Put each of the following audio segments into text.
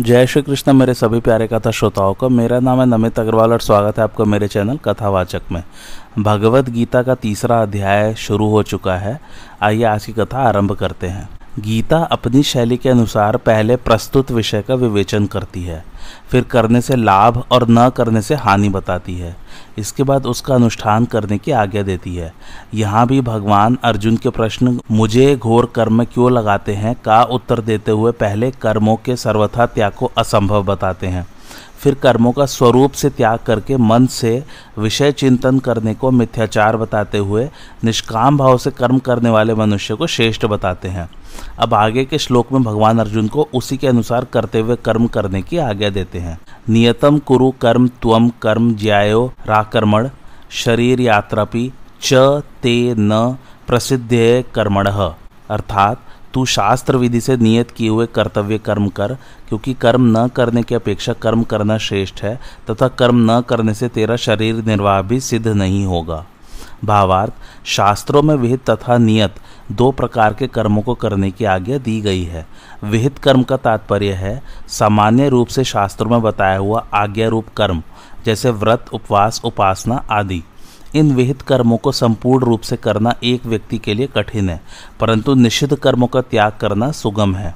जय श्री कृष्ण, मेरे सभी प्यारे कथा श्रोताओं का। मेरा नाम है नमित अग्रवाल और स्वागत है आपका मेरे चैनल कथावाचक में। भगवत गीता का तीसरा अध्याय शुरू हो चुका है। आइए आज की कथा आरंभ करते हैं। गीता अपनी शैली के अनुसार पहले प्रस्तुत विषय का विवेचन करती है, फिर करने से लाभ और न करने से हानि बताती है। इसके बाद उसका अनुष्ठान करने की आज्ञा देती है। यहाँ भी भगवान अर्जुन के प्रश्न, मुझे घोर कर्म क्यों लगाते हैं? का उत्तर देते हुए पहले कर्मों के सर्वथा त्याग को असंभव बताते हैं। फिर कर्मों का स्वरूप से त्याग करके मन से विषय चिंतन करने को मिथ्याचार बताते हुए, निष्काम भाव से कर्म करने वाले मनुष्य को श्रेष्ठ बताते हैं। अब आगे के श्लोक में भगवान अर्जुन को उसी के अनुसार करते हुए कर्म करने की आज्ञा देते हैं। नियतम कुरु कर्म त्वम कर्म ज्यायो राकर्मण, शरीर यात्रापि च ते न प्रसिद्ध कर्मण। अर्थात, तू शास्त्र विधि से नियत किए हुए कर्तव्य कर्म कर, क्योंकि कर्म न करने की अपेक्षा कर्म करना श्रेष्ठ है, तथा कर्म न करने से तेरा शरीर निर्वाह भी सिद्ध नहीं होगा। भावार्थ, शास्त्रों में विहित तथा नियत दो प्रकार के कर्मों को करने की आज्ञा दी गई है। विहित कर्म का तात्पर्य है, सामान्य रूप से शास्त्रों में बताया हुआ आज्ञा रूप कर्म, जैसे व्रत, उपवास, उपासना आदि। इन विहित कर्मों को संपूर्ण रूप से करना एक व्यक्ति के लिए कठिन है, परंतु निषिद्ध कर्मों का त्याग करना सुगम है।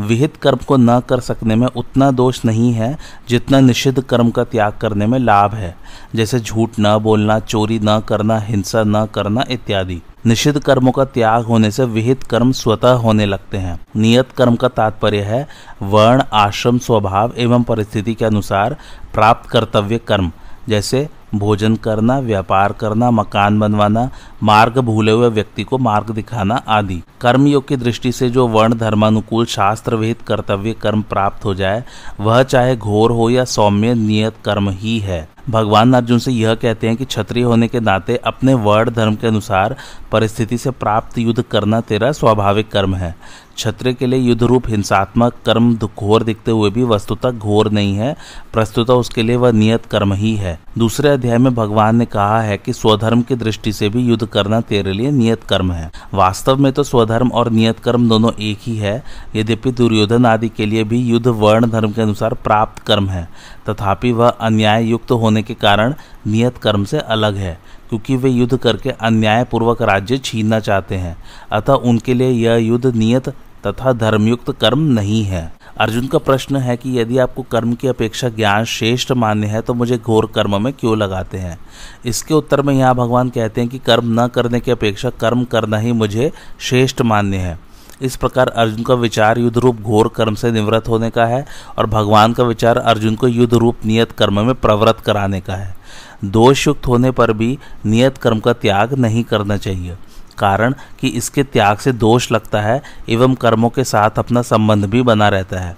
विहित कर्म को न कर सकने में उतना दोष नहीं है, जितना निषिद्ध कर्म का त्याग करने में लाभ है। जैसे झूठ न बोलना, चोरी न करना, हिंसा न करना इत्यादि। निषिद्ध कर्मों का त्याग होने से विहित कर्म स्वतः होने लगते हैं। नियत कर्म का तात्पर्य है, वर्ण, आश्रम, स्वभाव एवं परिस्थिति के अनुसार प्राप्त कर्तव्य कर्म। जैसे भोजन करना, व्यापार करना, मकान बनवाना, मार्ग भूले हुए व्यक्ति को मार्ग दिखाना आदि। कर्मयोग की दृष्टि से जो वर्ण, धर्मानुकूल शास्त्र विहित कर्तव्य कर्म प्राप्त हो जाए, वह चाहे घोर हो या सौम्य, नियत कर्म ही है। भगवान अर्जुन से यह कहते हैं कि क्षत्रिय होने के नाते अपने वर्ण धर्म के अनुसार परिस्थिति से प्राप्त युद्ध करना तेरा स्वाभाविक कर्म है। क्षत्रिय के लिए युद्ध रूप हिंसात्मक कर्म घोर दिखते हुए भी वस्तुतः घोर नहीं है, प्रस्तुतः उसके लिए वह नियत कर्म ही है। दूसरे अध्याय में भगवान ने कहा है कि स्वधर्म की दृष्टि से भी युद्ध करना तेरे लिए नियत कर्म है। वास्तव में तो स्वधर्म और नियत कर्म दोनों एक ही है, यद्यपि दुर्योधन आदि के लिए भी युद्ध वर्ण धर्म के अनुसार प्राप्त कर्म है, तथापि वह अन्याय युक्त होने के कारण नियत कर्म से अलग है, क्योंकि वे युद्ध करके अन्यायपूर्वक राज्य छीनना चाहते हैं। अतः उनके लिए यह युद्ध नियत तथा धर्मयुक्त कर्म नहीं है। अर्जुन का प्रश्न है कि यदि आपको कर्म की अपेक्षा ज्ञान श्रेष्ठ मान्य है तो मुझे घोर कर्म में क्यों लगाते हैं? इसके उत्तर में यहाँ भगवान कहते हैं कि कर्म न करने की अपेक्षा कर्म करना ही मुझे श्रेष्ठ मान्य है। इस प्रकार अर्जुन का विचार युद्ध रूप घोर कर्म से निवृत्त होने का है और भगवान का विचार अर्जुन को युद्ध रूप नियत कर्म में प्रवृत्त कराने का है। दोषयुक्त होने पर भी नियत कर्म का त्याग नहीं करना चाहिए। कारण कि इसके त्याग से दोष लगता है एवं कर्मों के साथ अपना संबंध भी बना रहता है।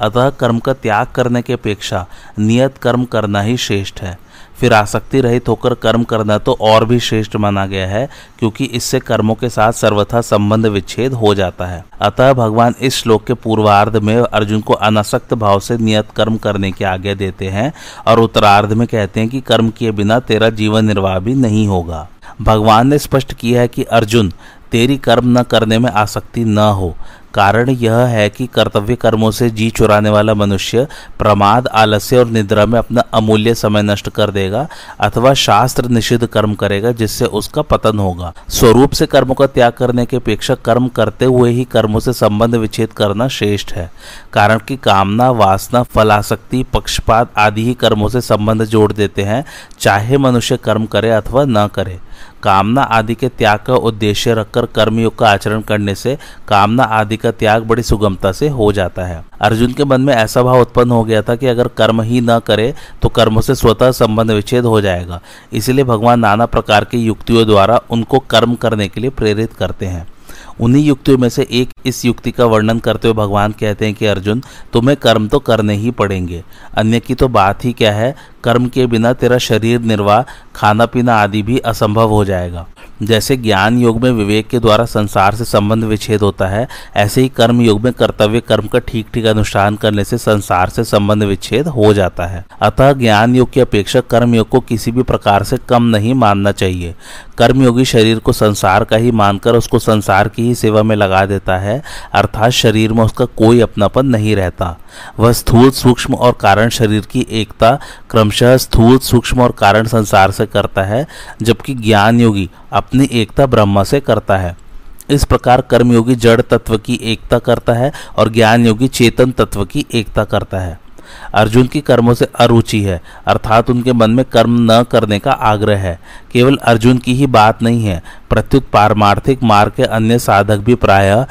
अतः कर्म का त्याग करने की अपेक्षा नियत कर्म करना ही श्रेष्ठ है। फिर आसक्ति रहित होकर कर्म करना तो और भी श्रेष्ठ माना गया है, क्योंकि इससे कर्मों के साथ सर्वथा संबंध विच्छेद हो जाता है। अतः भगवान इस श्लोक के पूर्वार्ध में अर्जुन को अनासक्त भाव से नियत कर्म करने की आज्ञा देते हैं और उत्तरार्ध में कहते हैं कि कर्म किए बिना तेरा जीवन निर्वाह भी नहीं होगा। भगवान ने स्पष्ट किया है कि अर्जुन, तेरी कर्म न करने में आसक्ति न हो कारण यह है कि कर्तव्य कर्मों से जी चुराने वाला मनुष्य प्रमाद, आलस्य और निद्रा में अपना अमूल्य समय नष्ट कर देगा अथवा शास्त्र निषिद्ध कर्म करेगा जिससे उसका पतन होगा। स्वरूप से कर्मों का त्याग करने की अपेक्षा कर्म करते हुए ही कर्मों से संबंध विच्छेद करना श्रेष्ठ है। कारण कि कामना, वासना फलाशक्ति पक्षपात आदि ही कर्मों से संबंध जोड़ देते हैं, चाहे मनुष्य कर्म करे अथवा न करे। कामना आदि के त्याग का उद्देश्य रखकर कर्मयोग का आचरण करने से कामना आदि का त्याग बड़ी सुगमता से हो जाता है। अर्जुन के मन में ऐसा भाव उत्पन्न हो गया था कि अगर कर्म ही न करे तो कर्म से स्वतः संबंध विच्छेद हो जाएगा। इसलिए भगवान नाना प्रकार की युक्तियों द्वारा उनको कर्म करने के लिए प्रेरित करते हैं। उन्हीं युक्तियों में से एक इस युक्ति का वर्णन करते हुए भगवान कहते हैं कि अर्जुन, तुम्हें कर्म तो करने ही पड़ेंगे। अन्य की तो बात ही क्या है? कर्म के बिना तेरा शरीर निर्वाह खाना पीना आदि भी असंभव हो जाएगा। जैसे ज्ञान योग में विवेक के द्वारा संसार से संबंध विच्छेद होता है, ऐसे ही कर्म योग में कर्तव्य कर्म का ठीक ठीक अनुष्ठान करने से संसार से संबंध विच्छेद हो जाता है। अतः ज्ञान योग की अपेक्षा कर्म योग को किसी भी प्रकार से कम नहीं मानना चाहिए। कर्मयोगी शरीर को संसार का ही मानकर उसको संसार की ही सेवा में लगा देता है। अर्थात शरीर में उसका कोई अपनापन नहीं रहता। वह स्थूल सूक्ष्म और कारण शरीर की एकता क्रमशः स्थूल सूक्ष्म और कारण संसार से करता है, जबकि ज्ञान योगी अपनी एकता ब्रह्म से करता है। इस प्रकार कर्मयोगी जड़ तत्व की एकता करता है और ज्ञान योगी चेतन तत्व की एकता करता है। अर्जुन की कर्मों से अरुचि है, अर्थात उनके मन में कर्म न करने का आग्रह है। केवल अर्जुन की ही बात नहीं है, प्रत्युत पारमार्थिक मार्ग के अन्य साधक भी प्रायः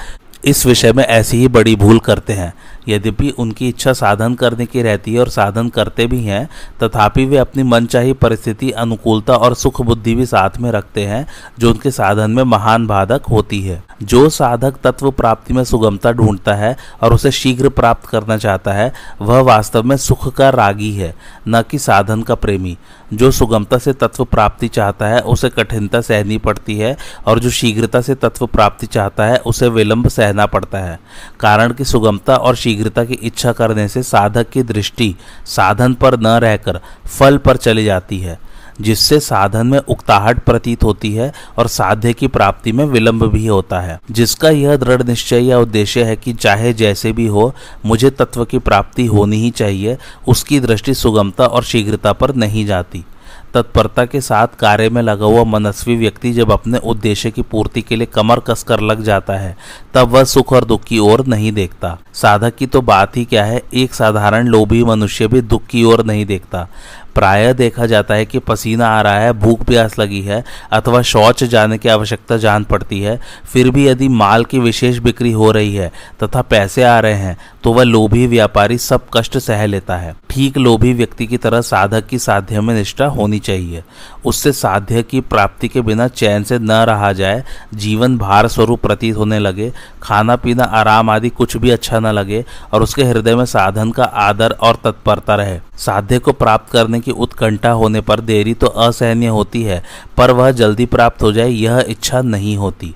इस विषय में ऐसी ही बड़ी भूल करते हैं। यद्यपि उनकी इच्छा साधन करने की रहती है और साधन करते भी हैं, तथापि वे अपनी मनचाही परिस्थिति, अनुकूलता और सुख बुद्धि भी साथ में रखते हैं, जो उनके साधन में महान बाधक होती है। जो साधक तत्व प्राप्ति में सुगमता ढूंढता है और उसे शीघ्र प्राप्त करना चाहता है, वह वास्तव में सुख का रागी है, न कि साधन का प्रेमी। जो सुगमता से तत्व प्राप्ति चाहता है, उसे कठिनता सहनी पड़ती है और जो शीघ्रता से तत्व प्राप्ति चाहता है, उसे विलंब सहना पड़ता है। कारण कि सुगमता और शीघ्रता की इच्छा करने से साधक की दृष्टि साधन पर न रहकर फल पर चली जाती है, जिससे साधन में उकताहट प्रतीत होती है और साध्य की प्राप्ति में विलंब भी होता है। जिसका यह दृढ़ निश्चय या उद्देश्य है कि चाहे जैसे भी हो, मुझे तत्व की प्राप्ति होनी ही चाहिए, उसकी दृष्टि सुगमता और शीघ्रता पर नहीं जाती। तत्परता के साथ कार्य में लगा हुआ मनस्वी व्यक्ति जब अपने उद्देश्य की पूर्ति के लिए कमर कसकर लग जाता है, तब वह सुख और दुख की ओर नहीं देखता। साधक की तो बात ही क्या है, एक साधारण लोभी मनुष्य भी दुख की ओर नहीं देखता। प्राय देखा जाता है कि पसीना आ रहा है, भूख प्यास लगी है, अथवा शौच जाने की आवश्यकता जान पड़ती है, फिर भी यदि माल की विशेष बिक्री हो रही है तथा पैसे आ रहे हैं तो वह लोभी व्यापारी सब कष्ट सह लेता है। ठीक लोभी व्यक्ति की तरह साधक की साध्य में निष्ठा होनी चाहिए। उससे साध्य की प्राप्ति के बिना चैन से न रहा जाए, जीवन भार स्वरूप प्रतीत होने लगे खाना पीना आराम आदि कुछ भी अच्छा न लगे, और उसके हृदय में साधन का आदर और तत्परता रहे। साध्य को प्राप्त करने की उत्कंठा होने पर देरी तो असहनीय होती है, पर वह जल्दी प्राप्त हो जाए, यह इच्छा नहीं होती।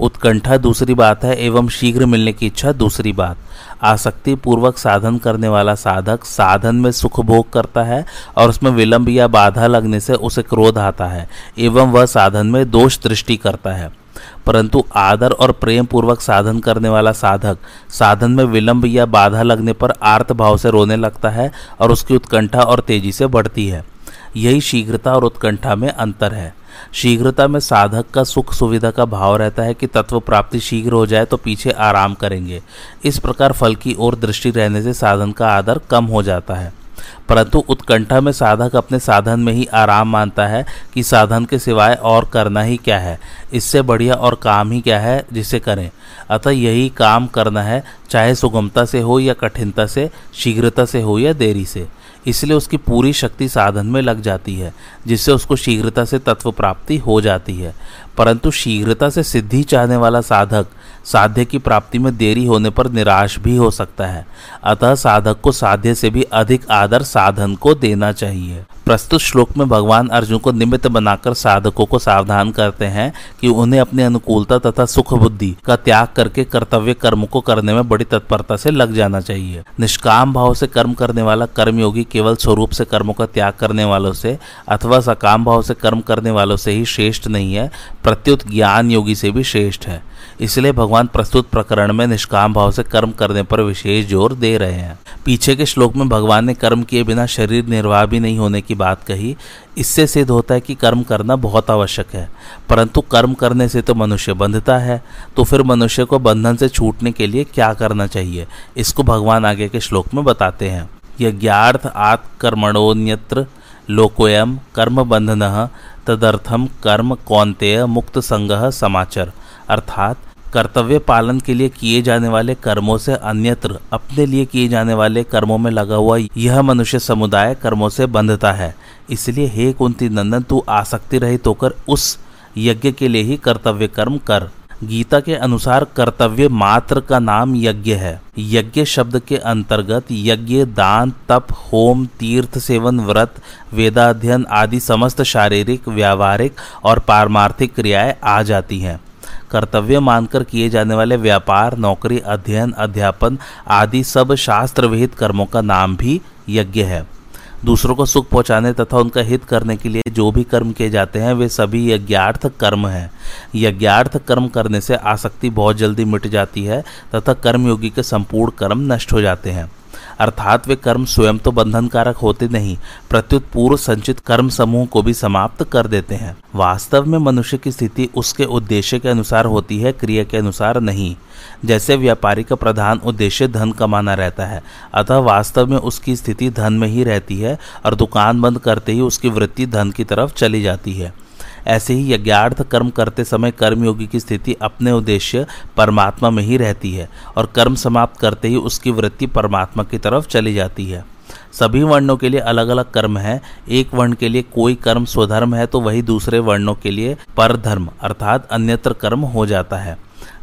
उत्कंठा दूसरी बात है, एवं शीघ्र मिलने की इच्छा दूसरी बात। आसक्ति पूर्वक साधन करने वाला साधक साधन में सुख भोग करता है और उसमें विलंब या बाधा लगने से उसे क्रोध आता है, एवं वह साधन में दोष दृष्टि करता है। परंतु आदर और प्रेम पूर्वक साधन करने वाला साधक, साधन में विलंब या बाधा लगने पर आर्त भाव से रोने लगता है और उसकी उत्कंठा और तेज़ी से बढ़ती है। यही शीघ्रता और उत्कंठा में अंतर है। शीघ्रता में साधक का सुख सुविधा का भाव रहता है कि तत्व प्राप्ति शीघ्र हो जाए तो पीछे आराम करेंगे। इस प्रकार फल की ओर दृष्टि रहने से साधन का आदर कम हो जाता है। परंतु उत्कंठा में साधक अपने साधन में ही आराम मानता है कि साधन के सिवाय और करना ही क्या है। इससे बढ़िया और काम ही क्या है जिसे करें। अतः यही काम करना है, चाहे सुगमता से हो या कठिनता से, शीघ्रता से हो या देरी से। इसलिए उसकी पूरी शक्ति साधन में लग जाती है, जिससे उसको शीघ्रता से तत्व प्राप्ति हो जाती है। परंतु शीघ्रता से सिद्धि चाहने वाला साधक साध्य की प्राप्ति में देरी होने पर निराश भी हो सकता है। अतः साधक को साध्य से भी अधिक आदर साधन को देना चाहिए। प्रस्तुत श्लोक में भगवान अर्जुन को निमित्त बनाकर साधकों को सावधान करते हैं कि उन्हें अपनी अनुकूलता तथा सुख बुद्धि का त्याग करके कर्तव्य कर्म को करने में बड़ी तत्परता से लग जाना चाहिए। निष्काम भाव से कर्म करने वाला कर्मयोगी केवल स्वरूप से कर्मों का त्याग करने वालों से अथवा सकाम भाव से कर्म करने वालों से ही श्रेष्ठ नहीं है। प्रत्युत ज्ञान योगी से भी श्रेष्ठ है। इसलिए भगवान प्रस्तुत प्रकरण में निष्काम भाव से कर्म करने पर विशेष ज़ोर दे रहे हैं। पीछे के श्लोक में भगवान ने कर्म किए बिना शरीर निर्वाह भी नहीं होने की बात कही। इससे सिद्ध होता है कि कर्म करना बहुत आवश्यक है। परंतु कर्म करने से तो मनुष्य बंधता है। तो फिर मनुष्य को बंधन से छूटने के लिए क्या करना चाहिए? इसको भगवान आगे के श्लोक में बताते हैं। यज्ञार्थ आत्कर्मणोन्यत्र लोकोयम कर्म बंधन तदर्थम कर्म कौनतेय मुक्त संग समाचर। अर्थात कर्तव्य पालन के लिए किए जाने वाले कर्मों से अन्यत्र, अपने लिए किए जाने वाले कर्मों में लगा हुआ यह मनुष्य समुदाय कर्मों से बंधता है। इसलिए हे कुंती नंदन, तू आसक्ति रहित होकर उस यज्ञ के लिए ही कर्तव्य कर्म कर। गीता के अनुसार कर्तव्य मात्र का नाम यज्ञ है। यज्ञ शब्द के अंतर्गत यज्ञ, दान, तप, होम, तीर्थ सेवन, व्रत, वेदाध्ययन आदि समस्त शारीरिक, व्यावहारिक और पारमार्थिक क्रियाएँ आ जाती हैं। कर्तव्य मानकर किए जाने वाले व्यापार, नौकरी, अध्ययन, अध्यापन आदि सब शास्त्र विहित कर्मों का नाम भी यज्ञ है। दूसरों को सुख पहुँचाने तथा उनका हित करने के लिए जो भी कर्म किए जाते हैं, वे सभी यज्ञार्थ कर्म हैं। यज्ञार्थ कर्म करने से आसक्ति बहुत जल्दी मिट जाती है तथा कर्मयोगी के संपूर्ण कर्म नष्ट हो जाते हैं। अर्थात वे कर्म स्वयं तो बंधनकारक होते नहीं, प्रत्युत पूर्व संचित कर्म समूह को भी समाप्त कर देते हैं। वास्तव में मनुष्य की स्थिति उसके उद्देश्य के अनुसार होती है, क्रिया के अनुसार नहीं। जैसे व्यापारी का प्रधान उद्देश्य धन कमाना रहता है, अतः वास्तव में उसकी स्थिति धन में ही रहती है और दुकान बंद करते ही उसकी वृत्ति धन की तरफ़ चली जाती है। ऐसे ही यज्ञार्थ कर्म करते समय कर्मयोगी की स्थिति अपने उद्देश्य परमात्मा में ही रहती है और कर्म समाप्त करते ही उसकी वृत्ति परमात्मा की तरफ़ चली जाती है। सभी वर्णों के लिए अलग अलग कर्म है। एक वर्ण के लिए कोई कर्म स्वधर्म है तो वही दूसरे वर्णों के लिए परधर्म, अर्थात अन्यत्र कर्म हो जाता है।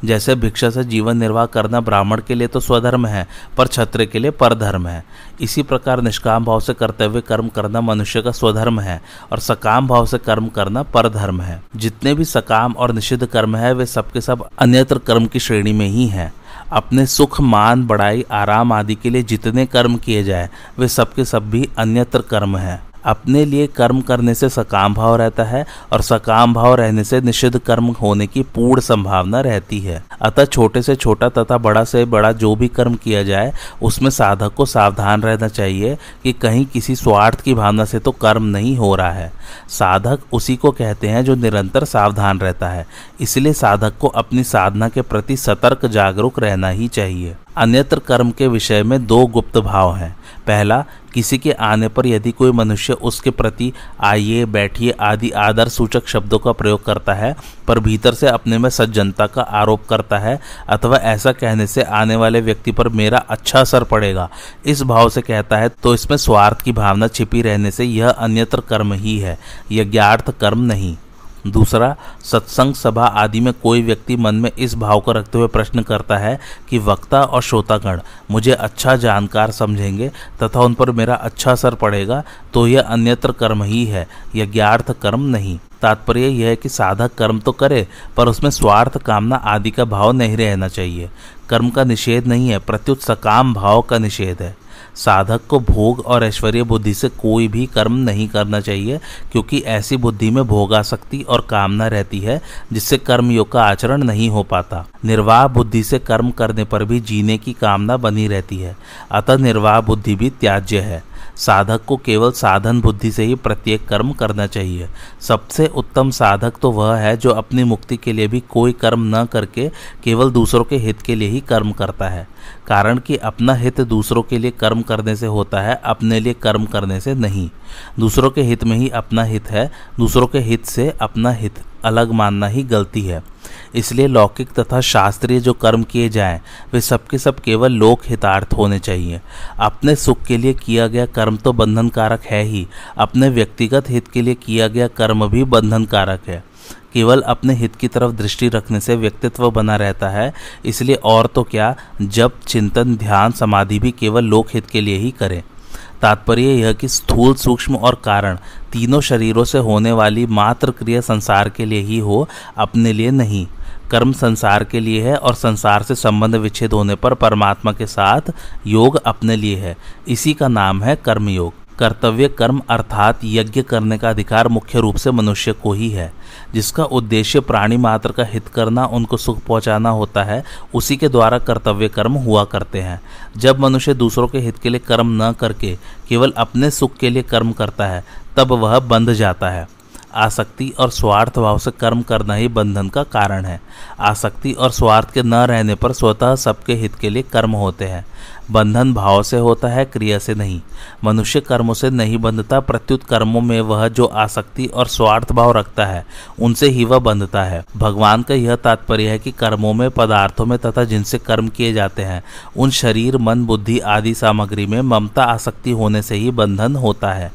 जैसे भिक्षा से जीवन निर्वाह करना ब्राह्मण के लिए तो स्वधर्म है, पर छत्र के लिए परधर्म है। इसी प्रकार निष्काम भाव से कर्तव्य कर्म करना मनुष्य का स्वधर्म है, और सकाम भाव से कर्म करना परधर्म है। जितने भी सकाम और निषिद्ध कर्म है, वे सबके सब अन्यत्र कर्म की श्रेणी में ही है। अपने सुख, मान, बड़ाई, आराम आदि के लिए जितने कर्म किए जाए, वे सबके सब भी अन्यत्र कर्म हैं। अपने लिए कर्म करने से सकाम भाव रहता है और सकाम भाव रहने से निषिद्ध कर्म होने की पूर्ण संभावना रहती है। अतः छोटे से छोटा तथा बड़ा से बड़ा जो भी कर्म किया जाए, उसमें साधक को सावधान रहना चाहिए कि कहीं किसी स्वार्थ की भावना से तो कर्म नहीं हो रहा है। साधक उसी को कहते हैं जो निरंतर सावधान रहता है। इसलिए साधक को अपनी साधना के प्रति सतर्क जागरूक रहना ही चाहिए। अन्यत्र कर्म के विषय में दो गुप्त भाव हैं। पहला, किसी के आने पर यदि कोई मनुष्य उसके प्रति आइए, बैठिए आदि आदर सूचक शब्दों का प्रयोग करता है, पर भीतर से अपने में सज्जनता का आरोप करता है, अथवा ऐसा कहने से आने वाले व्यक्ति पर मेरा अच्छा असर पड़ेगा। इस भाव से कहता है तो इसमें स्वार्थ की भावना छिपी रहने से यह अन्यत्र कर्म ही है, यज्ञार्थ कर्म नहीं। दूसरा, सत्संग सभा आदि में कोई व्यक्ति मन में इस भाव को रखते हुए प्रश्न करता है कि वक्ता और श्रोतागण मुझे अच्छा जानकार समझेंगे तथा उन पर मेरा अच्छा असर पड़ेगा तो यह अन्यत्र कर्म ही है, यज्ञार्थ कर्म नहीं। तात्पर्य यह है कि साधक कर्म तो करे, पर उसमें स्वार्थ, कामना आदि का भाव नहीं रहना चाहिए। कर्म का निषेध नहीं है, प्रत्युत सकाम भाव का निषेध है। साधक को भोग और ऐश्वर्य बुद्धि से कोई भी कर्म नहीं करना चाहिए, क्योंकि ऐसी बुद्धि में भोगासक्ति और कामना रहती है, जिससे कर्मयोग का आचरण नहीं हो पाता। निर्वाह बुद्धि से कर्म करने पर भी जीने की कामना बनी रहती है। अतः निर्वाह बुद्धि भी त्याज्य है। साधक को केवल साधन बुद्धि से ही प्रत्येक कर्म करना चाहिए। सबसे उत्तम साधक तो वह है जो अपनी मुक्ति के लिए भी कोई कर्म न करके केवल दूसरों के हित के लिए ही कर्म करता है। कारण कि अपना हित दूसरों के लिए कर्म करने से होता है, अपने लिए कर्म करने से नहीं। दूसरों के हित में ही अपना हित है, दूसरों के हित से अपना हित अलग मानना ही गलती है। इसलिए लौकिक तथा शास्त्रीय जो कर्म किए जाएँ, वे सबके सब केवल लोक हितार्थ होने चाहिए। अपने सुख के लिए किया गया कर्म तो बंधनकारक है ही। अपने व्यक्तिगत हित के लिए किया गया कर्म भी बंधनकारक है। केवल अपने हित की तरफ़ दृष्टि रखने से व्यक्तित्व बना रहता है। इसलिए और तो क्या जब चिंतन, ध्यान, समाधि भी केवल लोक हित के लिए ही करें। तात्पर्य यह कि स्थूल सूक्ष्म और कारण तीनों शरीरों से होने वाली मात्र क्रिया संसार के लिए ही हो, अपने लिए नहीं। कर्म संसार के लिए है और संसार से संबंध विच्छेद होने पर परमात्मा के साथ योग अपने लिए है। इसी का नाम है कर्मयोग। कर्तव्य कर्म अर्थात यज्ञ करने का अधिकार मुख्य रूप से मनुष्य को ही है। जिसका उद्देश्य प्राणी मात्र का हित करना, उनको सुख पहुंचाना होता है, उसी के द्वारा कर्तव्य कर्म हुआ करते हैं। जब मनुष्य दूसरों के हित के लिए कर्म न करके केवल अपने सुख के लिए कर्म करता है, तब वह बंध जाता है। आसक्ति और स्वार्थ भाव से कर्म करना ही बंधन का कारण है। आसक्ति और स्वार्थ के न रहने पर स्वतः सबके हित के लिए कर्म होते हैं। बंधन भाव से होता है, क्रिया से नहीं। मनुष्य कर्मों से नहीं बंधता, प्रत्युत कर्मों में वह जो आसक्ति और स्वार्थ भाव रखता है, उनसे ही वह बंधता है। भगवान का यह तात्पर्य है कि कर्मों में, पदार्थों में तथा जिनसे कर्म किए जाते हैं, उन शरीर, मन, बुद्धि आदि सामग्री में ममता आसक्ति होने से ही बंधन होता है।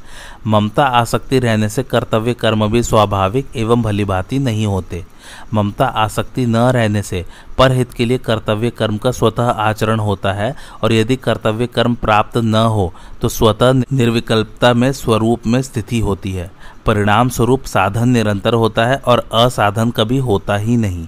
ममता आसक्ति रहने से कर्तव्य कर्म भी स्वाभाविक एवं भलीभांति नहीं होते। ममता आसक्ति न रहने से परहित के लिए कर्तव्य कर्म का स्वतः आचरण होता है और यदि कर्तव्य कर्म प्राप्त न हो तो स्वतः निर्विकल्पता में स्वरूप में स्थिति होती है। परिणाम स्वरूप साधन निरंतर होता है और असाधन कभी होता ही नहीं।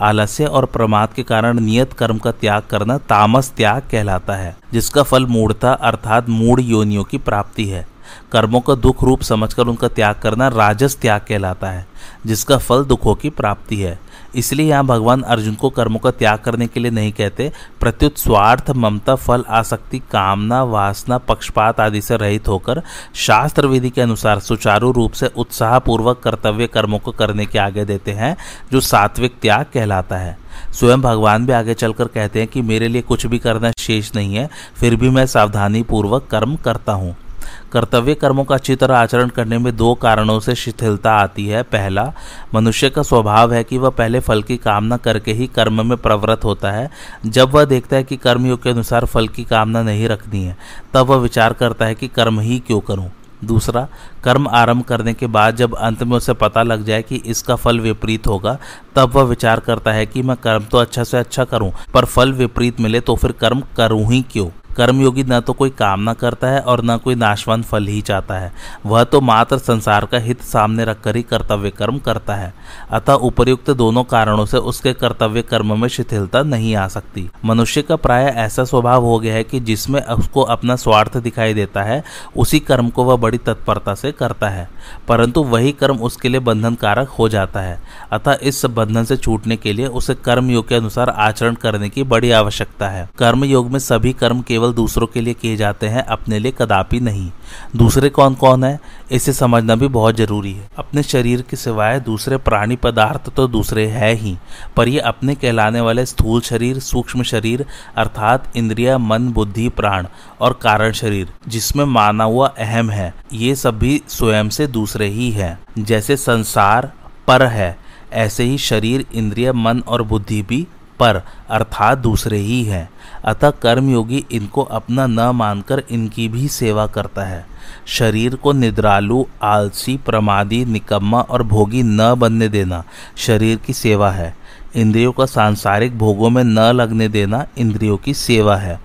आलस्य और प्रमाद के कारण नियत कर्म का त्याग करना तामस त्याग कहलाता है, जिसका फल मूढ़ता अर्थात मूढ़ योनियों की प्राप्ति है। कर्मों का दुख रूप समझकर उनका त्याग करना राजस त्याग कहलाता है, जिसका फल दुखों की प्राप्ति है। इसलिए यहाँ भगवान अर्जुन को कर्मों का त्याग करने के लिए नहीं कहते, प्रत्युत स्वार्थ, ममता, फल, आसक्ति, कामना, वासना, पक्षपात आदि से रहित होकर शास्त्र विधि के अनुसार सुचारू रूप से उत्साहपूर्वक कर्तव्य कर्मों को करने के आगे देते हैं, जो सात्विक त्याग कहलाता है। स्वयं भगवान भी आगे चलकर कहते हैं कि मेरे लिए कुछ भी करना शेष नहीं है, फिर भी मैं सावधानी पूर्वक कर्म करता हूँ। कर्तव्य कर्मों का अच्छी तरह आचरण करने में दो कारणों से शिथिलता आती है। पहला, मनुष्य का स्वभाव है कि वह पहले फल की कामना करके ही कर्म में प्रवृत्त होता है। जब वह देखता है कि कर्मयोग के अनुसार फल की कामना नहीं रखनी है, तब वह विचार करता है कि कर्म ही क्यों करूँ। दूसरा, कर्म आरंभ करने के बाद जब अंत में उसे पता लग जाए कि इसका फल विपरीत होगा, तब वह विचार करता है कि मैं कर्म तो अच्छा से अच्छा करूँ, पर फल विपरीत मिले तो फिर कर्म करूँ ही क्यों? कर्मयोगी न तो कोई कामना करता है और न कोई नाशवान फल ही चाहता है। वह तो मात्र संसार का हित सामने रखकर ही कर्तव्य कर्म करता है। अतः उपयुक्त दोनों कारणों से उसके कर्तव्य कर्म में शिथिलता नहीं आ सकती। मनुष्य का प्राय ऐसा स्वभाव हो गया है कि जिसमें उसको अपना स्वार्थ दिखाई देता है, उसी कर्म को वह बड़ी तत्परता से करता है। परंतु वही कर्म उसके लिए बंधन कारक हो जाता है। अतः इस बंधन से छूटने के लिए उसे कर्म योग के अनुसार आचरण करने की बड़ी आवश्यकता है। कर्म योग में सभी कर्म केवल केवल दूसरों के लिए किए जाते हैं, अपने लिए कदापि नहीं। दूसरे कौन कौन है, इसे समझना भी बहुत ज़रूरी है। अपने शरीर के सिवाय दूसरे प्राणी पदार्थ तो दूसरे है ही, पर ये अपने कहलाने वाले स्थूल शरीर, सूक्ष्म शरीर, अर्थात इंद्रिया, मन, बुद्धि, प्राण और कारण शरीर, जिसमें माना हुआ अहम है। ये सभी स्वयं से दूसरे ही है। जैसे संसार पर है, ऐसे ही शरीर, इंद्रिय, मन और बुद्धि भी पर, अर्थात दूसरे ही हैं। अतः कर्मयोगी इनको अपना न मानकर इनकी भी सेवा करता है। शरीर को निद्रालु, आलसी, प्रमादी, निकम्मा और भोगी न बनने देना शरीर की सेवा है। इंद्रियों का सांसारिक भोगों में न लगने देना इंद्रियों की सेवा है।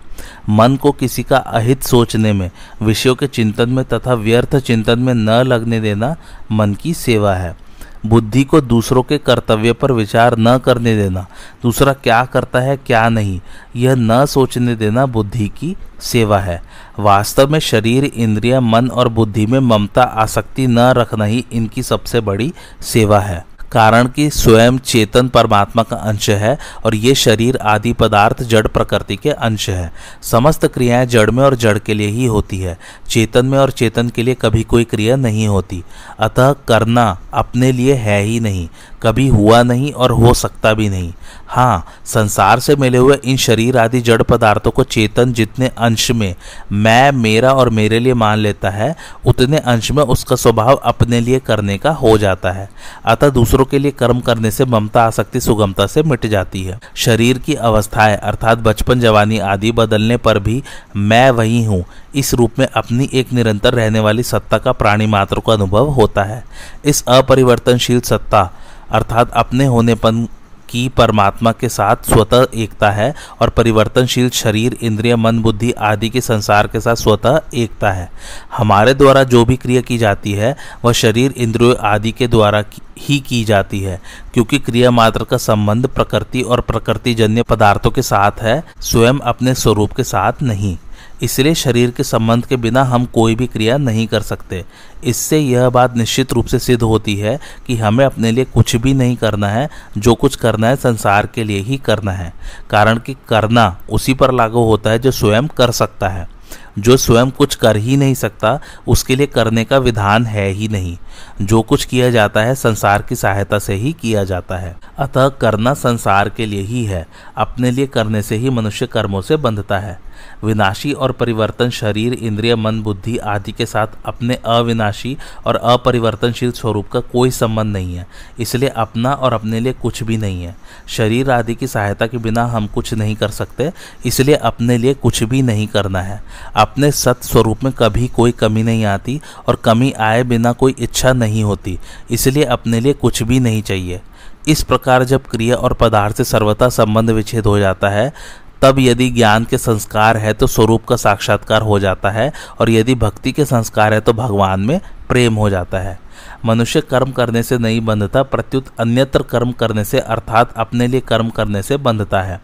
मन को किसी का अहित सोचने में, विषयों के चिंतन में तथा व्यर्थ चिंतन में न लगने देना मन की सेवा है। बुद्धि को दूसरों के कर्तव्य पर विचार न करने देना। दूसरा क्या करता है, क्या नहीं, यह न सोचने देना बुद्धि की सेवा है। वास्तव में शरीर, इंद्रिय, मन और बुद्धि में ममता, आसक्ति न रखना ही इनकी सबसे बड़ी सेवा है। कारण कि स्वयं चेतन परमात्मा का अंश है और ये शरीर आदि पदार्थ जड़ प्रकृति के अंश है। समस्त क्रियाएँ जड़ में और जड़ के लिए ही होती है। चेतन में और चेतन के लिए कभी कोई क्रिया नहीं होती। अतः करना अपने लिए है ही नहीं। कभी हुआ नहीं और हो सकता भी नहीं। हाँ संसार से मिले हुए इन शरीर आदि जड़ पदार्थों को चेतन जितने अंश में मैं, मेरा और मेरे लिए मान लेता है, उतने अंश में उसका स्वभाव अपने लिए करने का हो जाता है। अतः दूसरों के लिए कर्म करने से ममता, आसक्ति, सुगमता से मिट जाती है। शरीर की अवस्थाएँ, अर्थात बचपन, जवानी आदि बदलने पर भी मैं वही हूँ। इस रूप में अपनी एक निरंतर रहने वाली सत्ता का प्राणी मात्र को अनुभव होता है। इस अपरिवर्तनशील सत्ता अर्थात अपने होनेपन की परमात्मा के साथ स्वतः एकता है और परिवर्तनशील शरीर, इंद्रिय, मन, बुद्धि आदि के संसार के साथ स्वतः एकता है। हमारे द्वारा जो भी क्रिया की जाती है, वह शरीर, इंद्रियों आदि के द्वारा ही की जाती है, क्योंकि क्रिया मात्र का संबंध प्रकृति और प्रकृति जन्य पदार्थों के साथ है, स्वयं अपने स्वरूप के साथ नहीं। इसलिए शरीर के संबंध के बिना हम कोई भी क्रिया नहीं कर सकते। इससे यह बात निश्चित रूप से सिद्ध होती है कि हमें अपने लिए कुछ भी नहीं करना है, जो कुछ करना है संसार के लिए ही करना है। कारण कि करना उसी पर लागू होता है जो स्वयं कर सकता है। जो स्वयं कुछ कर ही नहीं सकता, उसके लिए करने का विधान है ही नहीं। जो कुछ किया जाता है संसार की सहायता से ही किया जाता है। अतः करना संसार के लिए ही है। अपने लिए करने से ही मनुष्य कर्मों से बंधता है। विनाशी और परिवर्तन शरीर, इंद्रिय, मन, बुद्धि आदि के साथ अपने अविनाशी और अपरिवर्तनशील स्वरूप का कोई संबंध नहीं है। इसलिए अपना और अपने लिए कुछ भी नहीं है। शरीर आदि की सहायता के बिना हम कुछ नहीं कर सकते, इसलिए अपने लिए कुछ भी नहीं करना है। अपने सत स्वरूप में कभी कोई कमी नहीं आती और कमी आए बिना कोई इच्छा नहीं होती, इसलिए अपने लिए कुछ भी नहीं चाहिए। इस प्रकार जब क्रिया और पदार्थ से सर्वथा संबंध विच्छेद हो जाता है तब यदि ज्ञान के संस्कार है तो स्वरूप का साक्षात्कार हो जाता है, और यदि भक्ति के संस्कार है तो भगवान में प्रेम हो जाता है। मनुष्य कर्म करने से नहीं बंधता, प्रत्युत अन्यत्र कर्म करने से, अर्थात अपने लिए कर्म करने से बंधता है।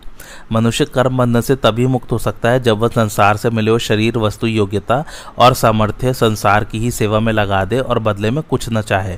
मनुष्य कर्म बंधन से तभी मुक्त हो सकता है जब वह संसार से मिले हुए शरीर, वस्तु, योग्यता और सामर्थ्य संसार की ही सेवा में लगा दे और बदले में कुछ न चाहे।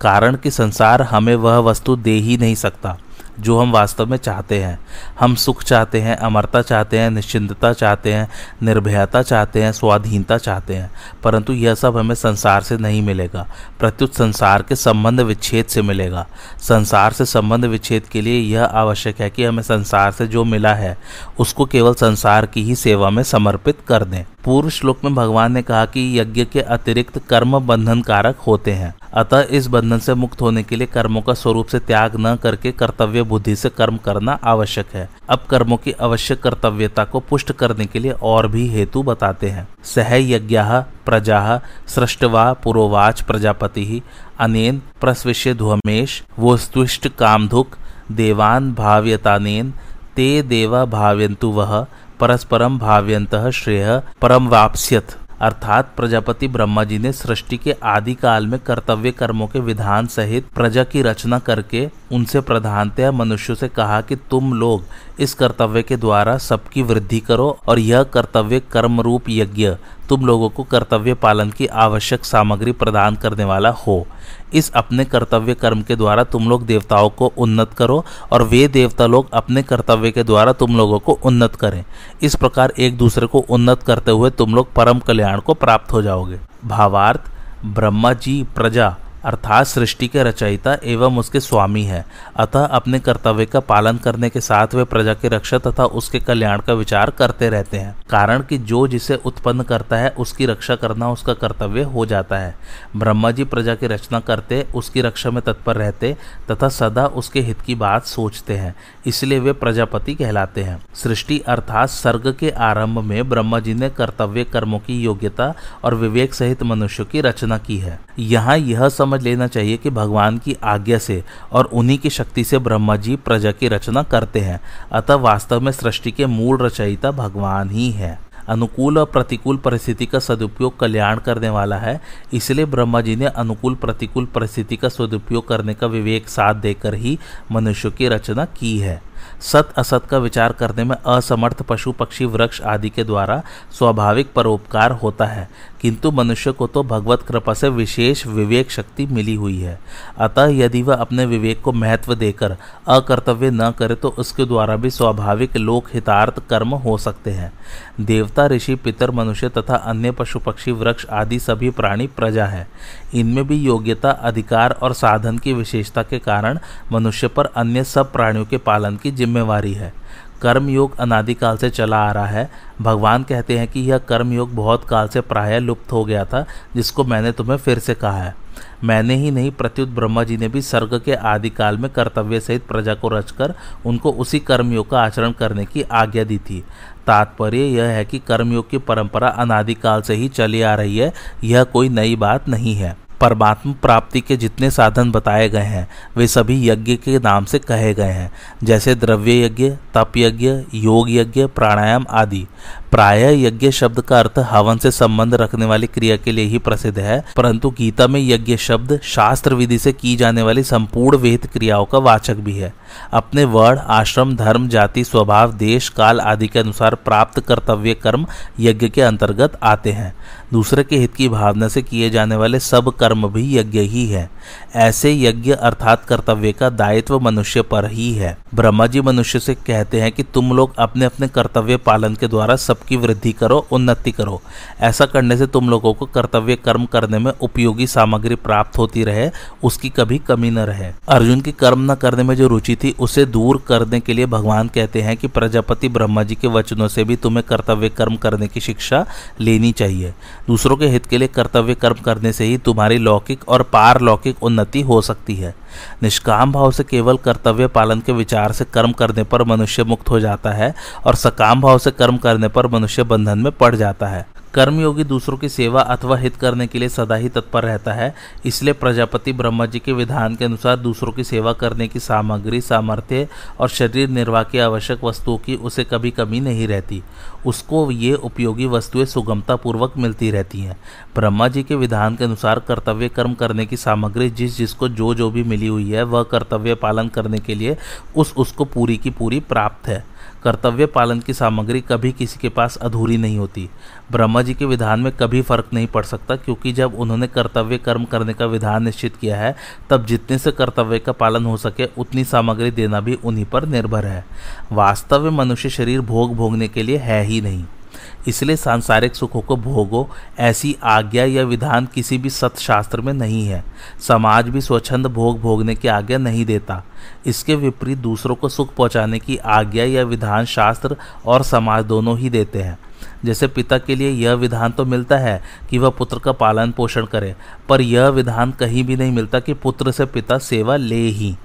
कारण कि संसार हमें वह वस्तु दे ही नहीं सकता। जो हम वास्तव में चाहते हैं। हम सुख चाहते हैं, अमरता चाहते हैं, निश्चिंतता चाहते हैं, निर्भयता चाहते हैं, स्वाधीनता चाहते हैं। परंतु यह सब हमें संसार से नहीं मिलेगा। प्रत्युत संसार के संबंध विच्छेद से मिलेगा। संसार से संबंध विच्छेद के लिए यह आवश्यक है कि हमें संसार से जो मिला है, उसको केवल संसार की ही सेवा में समर्पित कर दें। पूर्व श्लोक में भगवान ने कहा कि यज्ञ के अतिरिक्त कर्म बंधन कारक होते हैं। अतः इस बंधन से मुक्त होने के लिए कर्मों का स्वरूप से त्याग न करके कर्तव्य बुद्धि से कर्म करना आवश्यक है। अब कर्मों की आवश्यक कर्तव्यता को पुष्ट करने के लिए और भी हेतु बताते हैं। सह यज्ञ प्रजा सृष्टवा पुरोवाच प्रजापति अनेन प्रस्विष्य ध्वमेश वस्तुष्ट कामधुक देवान भाव्यतानेन ते देवा भाव्यंतु वह परस्परम भाव्यंत श्रेय परम वापस्यत। अर्थात प्रजापति ब्रह्मा जी ने सृष्टि के आदि काल में कर्तव्य कर्मों के विधान सहित प्रजा की रचना करके उनसे प्रधानतया मनुष्यों से कहा कि तुम लोग इस कर्तव्य के द्वारा सबकी वृद्धि करो और यह कर्तव्य कर्म रूप यज्ञ तुम लोगों को कर्तव्य पालन की आवश्यक सामग्री प्रदान करने वाला हो। इस अपने कर्तव्य कर्म के द्वारा तुम लोग देवताओं को उन्नत करो और वे देवता लोग अपने कर्तव्य के द्वारा तुम लोगों को उन्नत करें। इस प्रकार एक दूसरे को उन्नत करते हुए तुम लोग परम कल्याण को प्राप्त हो जाओगे। भावार्थ, ब्रह्मा जी, प्रजा। अर्थात सृष्टि के रचयिता एवं उसके स्वामी है। अतः अपने कर्तव्य का पालन करने के साथ वे प्रजा की रक्षा तथा उसके कल्याण का विचार करते रहते हैं। कारण कि जो जिसे उत्पन्न करता है, उसकी रक्षा करना उसका कर्तव्य हो जाता है। ब्रह्मा जी प्रजा की रचना करते, उसकी रक्षा में तत्पर रहते तथा सदा उसके हित की बात सोचते हैं। इसलिए वे प्रजापति कहलाते हैं। सृष्टि अर्थात सर्ग के आरंभ में ब्रह्मा जी ने कर्तव्य कर्मों की योग्यता और विवेक सहित मनुष्य की रचना की है। यहाँ यह समझ समझ लेना चाहिए कि भगवान की आज्ञा से और उन्हीं की शक्ति से ब्रह्मा जी प्रजा की रचना करते हैं। अतः वास्तव में सृष्टि के मूल रचयिता भगवान ही है। अनुकूल और प्रतिकूल परिस्थिति का सदुपयोग कल्याण करने वाला है, इसलिए ब्रह्मा जी ने अनुकूल प्रतिकूल परिस्थिति का सदुपयोग करने का विवेक साथ देकर ही मनुष्य की रचना की है। सत असत का विचार करने में असमर्थ पशु पक्षी वृक्ष आदि के द्वारा स्वाभाविक परोपकार होता है। किंतु मनुष्य को तो भगवत कृपा से विशेष विवेक शक्ति मिली हुई है। अतः यदि वह अपने विवेक को महत्व देकर अकर्तव्य न करे तो उसके द्वारा भी स्वाभाविक लोक हितार्थ कर्म हो सकते हैं। देवता, ऋषि, पितर, मनुष्य तथा अन्य पशु पक्षी वृक्ष आदि सभी प्राणी प्रजा है। इनमें भी योग्यता, अधिकार और साधन की विशेषता के कारण मनुष्य पर अन्य सब प्राणियों के पालन की जिम्मेवारी है। कर्मयोग अनादिकाल से चला आ रहा है। भगवान कहते हैं कि यह कर्मयोग बहुत काल से प्राय लुप्त हो गया था, जिसको मैंने तुम्हें फिर से कहा है। मैंने ही नहीं, प्रत्युत ब्रह्मा जी ने भी स्वर्ग के आदिकाल में कर्तव्य सहित प्रजा को रचकर उनको उसी कर्मयोग का आचरण करने की आज्ञा दी थी। तात्पर्य यह है कि कर्मयोग की परंपरा अनादिकाल से ही चली आ रही है, यह कोई नई बात नहीं है। परमात्मा प्राप्ति के जितने साधन बताए गए हैं, वे सभी यज्ञ के नाम से कहे गए हैं, जैसे द्रव्य यज्ञ, तप यज्ञ, योग यज्ञ, प्राणायाम आदि। प्राय यज्ञ शब्द का अर्थ हवन से संबंध रखने वाली क्रिया के लिए ही प्रसिद्ध है, परंतु गीता में यज्ञ शब्द शास्त्र विधि से की जाने वाली संपूर्ण वेद क्रियाओं का वाचक भी है। अपने वर्ण, आश्रम, धर्म, जाति, स्वभाव, देश, काल आदि के अनुसार प्राप्त कर्तव्य कर्म यज्ञ के अंतर्गत आते हैं। दूसरे के हित की भावना से किए जाने वाले सब कर्म भी यज्ञ ही है। ऐसे यज्ञ अर्थात कर्तव्य का दायित्व मनुष्य पर ही है। ब्रह्मा जी मनुष्य से कहते हैं कि तुम लोग अपने अपने कर्तव्य पालन के द्वारा सबकी वृद्धि करो, उन्नति करो। ऐसा करने से तुम लोगों को कर्तव्य कर्म करने में उपयोगी सामग्री प्राप्त होती रहे, उसकी कभी कमी न रहे। अर्जुन की कर्म न करने में जो रुचि थी, उसे दूर करने के लिए भगवान कहते हैं कि प्रजापति ब्रह्मा जी के वचनों से भी तुम्हें कर्तव्य कर्म करने की शिक्षा लेनी चाहिए। दूसरों के हित के लिए कर्तव्य कर्म करने से ही तुम्हारी लौकिक और पारलौकिक उन्नति हो सकती है। निष्काम भाव से केवल कर्तव्य पालन के विचार से कर्म करने पर मनुष्य मुक्त हो जाता है और सकाम भाव से कर्म करने पर मनुष्य बंधन में पड़ जाता है। कर्मयोगी दूसरों की सेवा अथवा हित करने के लिए सदा ही तत्पर रहता है। इसलिए प्रजापति ब्रह्मा जी के विधान के अनुसार दूसरों की सेवा करने की सामग्री, सामर्थ्य और शरीर निर्वाह की आवश्यक वस्तुओं की उसे कभी कमी नहीं रहती। उसको ये उपयोगी वस्तुएँ सुगमता पूर्वक मिलती रहती हैं। ब्रह्मा जी के विधान के अनुसार कर्तव्य कर्म करने की सामग्री जिस जिसको जो जो भी मिली हुई है, वह कर्तव्य पालन करने के लिए उस उसको पूरी की पूरी प्राप्त है। कर्तव्य पालन की सामग्री कभी किसी के पास अधूरी नहीं होती। ब्रह्मा जी के विधान में कभी फ़र्क नहीं पड़ सकता, क्योंकि जब उन्होंने कर्तव्य कर्म करने का विधान निश्चित किया है, तब जितने से कर्तव्य का पालन हो सके, उतनी सामग्री देना भी उन्हीं पर निर्भर है। वास्तव में मनुष्य शरीर भोग भोगने के लिए है ही नहीं। इसलिए सांसारिक सुखों को भोगो, ऐसी आज्ञा या विधान किसी भी सतशास्त्र में नहीं है। समाज भी स्वच्छंद भोग भोगने की आज्ञा नहीं देता। इसके विपरीत दूसरों को सुख पहुँचाने की आज्ञा या विधान शास्त्र और समाज दोनों ही देते हैं। जैसे पिता के लिए यह विधान तो मिलता है कि वह पुत्र का पालन पोषण करे, पर यह विधान कहीं भी नहीं मिलता कि पुत्र से पिता सेवा ले ही।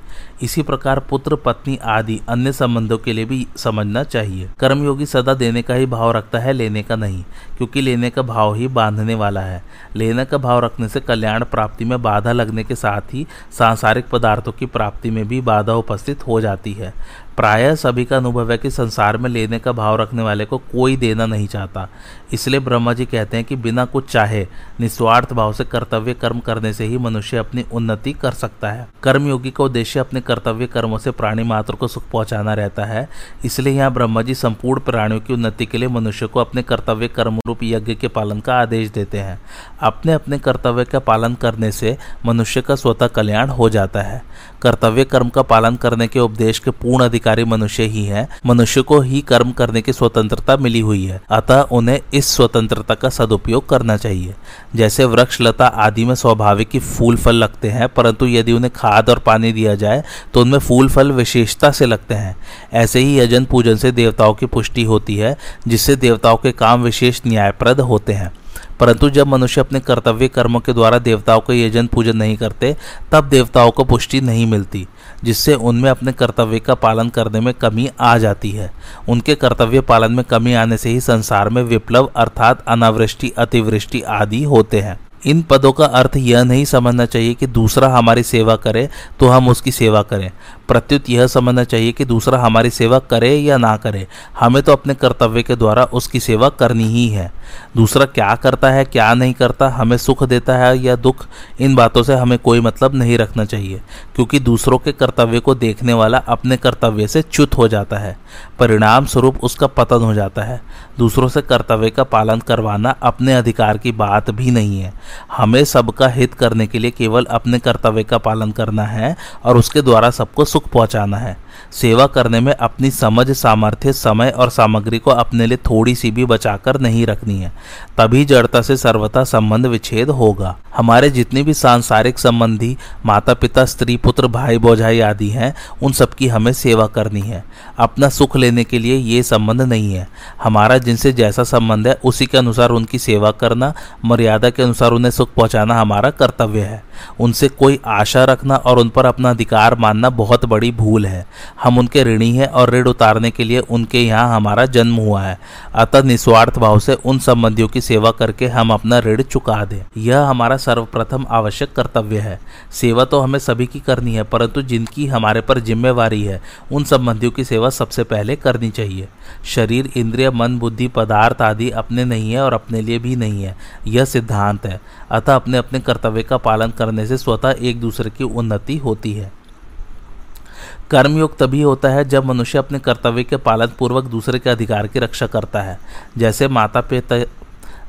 इसी प्रकार पुत्र, पत्नी आदि अन्य संबंधों के लिए भी समझना चाहिए। कर्मयोगी सदा देने का ही भाव रखता है, लेने का नहीं, क्योंकि लेने का भाव ही बांधने वाला है। लेने का भाव रखने से कल्याण प्राप्ति में बाधा लगने के साथ ही सांसारिक पदार्थों की प्राप्ति में भी बाधा उपस्थित हो जाती है। प्राय सभी का अनुभव है कि संसार में लेने का भाव रखने वाले को कोई देना नहीं चाहता। इसलिए ब्रह्मा जी कहते हैं कि बिना कुछ चाहे, निस्वार्थ भाव से कर्तव्य कर्म करने से ही मनुष्य अपनी उन्नति कर सकता है। कर्मयोगी का उद्देश्य अपने कर्तव्य कर्मों से प्राणी मात्र को सुख पहुंचाना रहता है। इसलिए यहाँ ब्रह्मा जी संपूर्ण प्राणियों की उन्नति के लिए मनुष्य को अपने कर्तव्य कर्म रूप यज्ञ के पालन का आदेश देते हैं। अपने अपने कर्तव्य का पालन करने से मनुष्य का स्वतः कल्याण हो जाता है। कर्तव्य कर्म का पालन करने के उपदेश के पूर्ण अधिकारी मनुष्य ही है। मनुष्य को ही कर्म करने की स्वतंत्रता मिली हुई है। अतः उन्हें इस स्वतंत्रता का सदुपयोग करना चाहिए। जैसे वृक्ष, लता आदि में स्वाभाविक ही फूल फल लगते हैं, परंतु यदि उन्हें खाद और पानी दिया जाए तो उनमें फूल फल विशेषता से लगते हैं। ऐसे ही यजन पूजन से देवताओं की पुष्टि होती है, जिससे देवताओं के काम विशेष न्यायप्रद होते हैं। परंतु जब मनुष्य अपने कर्तव्य कर्मों के द्वारा देवताओं का यजन पूजन नहीं करते, तब देवताओं को पुष्टि नहीं मिलती। जिससे उनमें अपने कर्तव्य का पालन करने में कमी आ जाती है। उनके कर्तव्य पालन में कमी आने से ही संसार में विप्लव अर्थात अनावृष्टि, अतिवृष्टि आदि होते हैं। इन पदों का अर्थ यह नहीं समझना चाहिए कि दूसरा हमारी सेवा करे तो हम उसकी सेवा करें। प्रत्युत यह समझना चाहिए कि दूसरा हमारी सेवा करे या ना करे। हमें तो अपने कर्तव्य के द्वारा उसकी सेवा करनी ही है। दूसरा क्या करता है, क्या नहीं करता, हमें सुख देता है या दुख, इन बातों से हमें कोई मतलब नहीं रखना चाहिए। क्योंकि दूसरों के कर्तव्य को देखने वाला अपने कर्तव्य से च्युत हो जाता है। परिणाम स्वरूप उसका पतन हो जाता है। दूसरों से कर्तव्य का पालन करवाना अपने अधिकार की बात भी नहीं है। हमें सबका हित करने के लिए केवल अपने कर्तव्य का पालन करना है और उसके द्वारा सबको सुख पहुंचाना है। सेवा करने में अपनी समझ, सामर्थ्य, समय और सामग्री को अपने लिए थोड़ी सी भी बचाकर नहीं रखनी है। तभी जड़ता से सर्वथा संबंध विच्छेद होगा। हमारे जितने भी सांसारिक संबंधी माता पिता स्त्री, पुत्र भाई बोझाई आदि हैं, उन सबकी हमें सेवा करनी है। अपना सुख लेने के लिए ये संबंध नहीं है। हमारा जिनसे जैसा संबंध है, उसी के अनुसार उनकी सेवा करना, मर्यादा के अनुसार उन्हें सुख पहुंचाना हमारा कर्तव्य है। उनसे कोई आशा रखना और उन पर अपना अधिकार मानना बहुत बड़ी भूल है। हम उनके ऋणी हैं और ऋण उतारने के लिए उनके यहाँ हमारा जन्म हुआ है। अतः निस्वार्थ भाव से उन संबंधियों की सेवा करके हम अपना ऋण चुका दें। यह हमारा सर्वप्रथम आवश्यक कर्तव्य है। सेवा तो हमें सभी की करनी है, परंतु जिनकी हमारे पर जिम्मेवारी है, उन संबंधियों की सेवा सबसे पहले करनी चाहिए। शरीर, इंद्रिय, मन, बुद्धि, पदार्थ आदि अपने नहीं है और अपने लिए भी नहीं है। यह सिद्धांत है। अतः अपने अपने कर्तव्य का पालन करने से स्वतः एक दूसरे की उन्नति होती है। कर्मयोग तभी होता है जब मनुष्य अपने कर्तव्य के पालन पूर्वक दूसरे के अधिकार की रक्षा करता है। जैसे माता पिता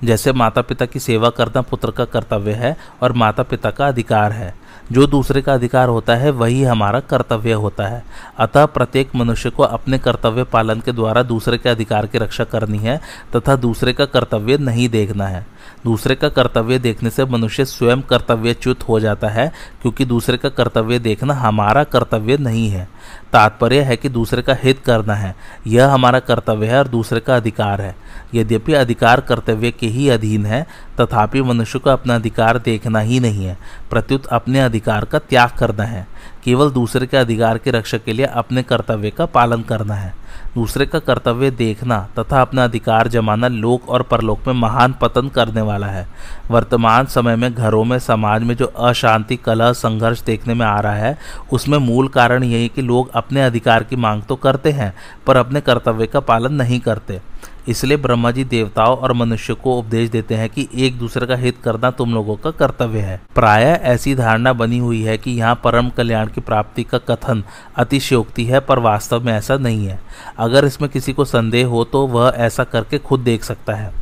जैसे माता पिता की सेवा करना पुत्र का कर्तव्य है और माता पिता का अधिकार है। जो दूसरे का अधिकार होता है, वही हमारा कर्तव्य होता है। अतः प्रत्येक मनुष्य को अपने कर्तव्य पालन के द्वारा दूसरे के अधिकार की रक्षा करनी है, तथा दूसरे का कर्तव्य नहीं देखना है। दूसरे का कर्तव्य देखने से मनुष्य स्वयं कर्तव्यच्युत हो जाता है, क्योंकि दूसरे का कर्तव्य देखना हमारा कर्तव्य नहीं है। तात्पर्य है कि दूसरे का हित करना है। यह हमारा कर्तव्य है और दूसरे का अधिकार है। यद्यपि अधिकार कर्तव्य के ही अधीन है, तथापि मनुष्य को अपना अधिकार देखना ही नहीं है। प्रत्युत अपने अधिकार का त्याग करना है। केवल दूसरे के अधिकार की रक्षा के लिए अपने कर्तव्य का पालन करना है। दूसरे का कर्तव्य देखना तथा अपना अधिकार जमाना लोक और परलोक में महान पतन करने वाला है। वर्तमान समय में घरों में, समाज में जो अशांति, कलह, संघर्ष देखने में आ रहा है, उसमें मूल कारण यही कि लोग अपने अधिकार की मांग तो करते हैं, पर अपने कर्तव्य का पालन नहीं करते। इसलिए ब्रह्मा जी देवताओं और मनुष्य को उपदेश देते हैं कि एक दूसरे का हित करना तुम लोगों का कर्तव्य है। प्राय ऐसी धारणा बनी हुई है कि यहाँ परम कल्याण की प्राप्ति का कथन अतिशयोक्ति है, पर वास्तव में ऐसा नहीं है। अगर इसमें किसी को संदेह हो तो वह ऐसा करके खुद देख सकता है।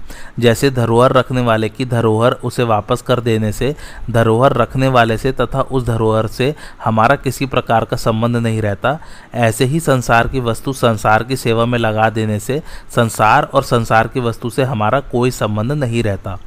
जैसे धरोहर रखने वाले की धरोहर उसे वापस कर देने से, धरोहर रखने वाले से तथा उस धरोहर से हमारा किसी प्रकार का संबंध नहीं रहता। ऐसे ही संसार की वस्तु संसार की सेवा में लगा देने से संसार और संसार की वस्तु से हमारा कोई संबंध नहीं रहता।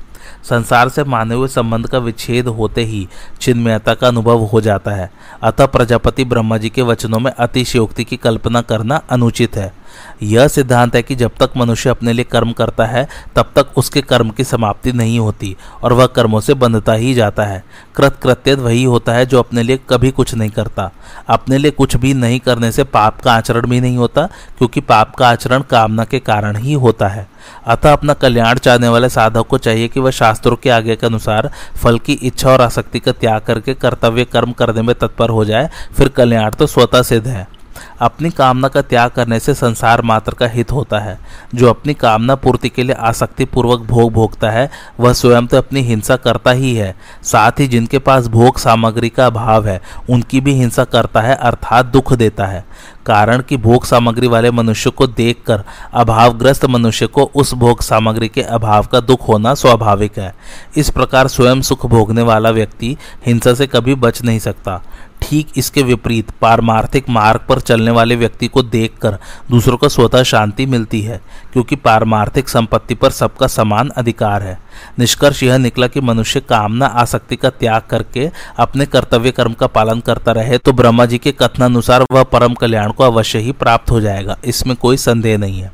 संसार से माने हुए संबंध का विच्छेद होते ही चिन्मयता का अनुभव हो जाता है। अतः प्रजापति ब्रह्मा जी के वचनों में अतिशयोक्ति की कल्पना करना अनुचित है। यह सिद्धांत है कि जब तक मनुष्य अपने लिए कर्म करता है, तब तक उसके कर्म की समाप्ति नहीं होती और वह कर्मों से बंधता ही जाता है। कृत कृत्य वही होता है जो अपने लिए कभी कुछ नहीं करता। अपने लिए कुछ भी नहीं करने से पाप का आचरण भी नहीं होता, क्योंकि पाप का आचरण कामना के कारण ही होता है। अतः अपना कल्याण चाहने वाले साधक को चाहिए कि वह शास्त्रों के आगे के अनुसार फल की इच्छा और आसक्ति का त्याग करके कर्तव्य कर्म करने में तत्पर हो जाए, फिर कल्याण तो स्वतः सिद्ध है। अपनी कामना का त्याग करने से संसार मात्र का हित होता है। जो अपनी कामना पूर्ति के लिए आसक्ति पूर्वक भोग भोगता है, वह स्वयं तो अपनी हिंसा करता ही है। साथ ही जिनके पास भोग सामग्री का अभाव है, उनकी भी हिंसा करता है, अर्थात दुख देता है। कारण कि भोग सामग्री वाले मनुष्य को देखकर अभावग्रस्त मनुष्य को उस भोग सामग्री के अभाव का दुख होना स्वाभाविक है। इस प्रकार स्वयं सुख भोगने वाला व्यक्ति हिंसा से कभी बच नहीं सकता। ठीक इसके विपरीत, पारमार्थिक मार्ग पर चलने वाले व्यक्ति को देखकर दूसरों को स्वतः शांति मिलती है, क्योंकि पारमार्थिक संपत्ति पर सबका समान अधिकार है। निष्कर्ष यह निकला कि मनुष्य कामना, आसक्ति का त्याग करके अपने कर्तव्य कर्म का पालन करता रहे तो ब्रह्मा जी के कथनानुसार वह परम कल्याण को अवश्य ही प्राप्त हो जाएगा। इसमें कोई संदेह नहीं है।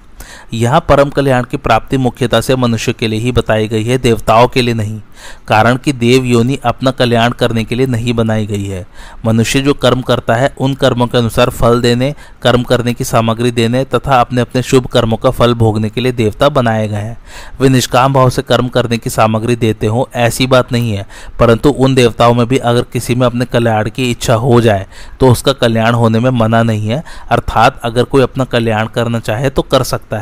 यहाँ परम कल्याण की प्राप्ति मुख्यता से मनुष्य के लिए ही बताई गई है, देवताओं के लिए नहीं। कारण कि देव योनि अपना कल्याण करने के लिए नहीं बनाई गई है। मनुष्य जो कर्म करता है, उन कर्मों के अनुसार फल देने, कर्म करने की सामग्री देने तथा अपने अपने शुभ कर्मों का फल भोगने के लिए देवता बनाए गए हैं। वे निष्काम भाव से कर्म करने की सामग्री देते हो, ऐसी बात नहीं है। परंतु उन देवताओं में भी अगर किसी में अपने कल्याण की इच्छा हो जाए तो उसका कल्याण होने में मना नहीं है। अर्थात अगर कोई अपना कल्याण करना चाहे तो कर सकता है।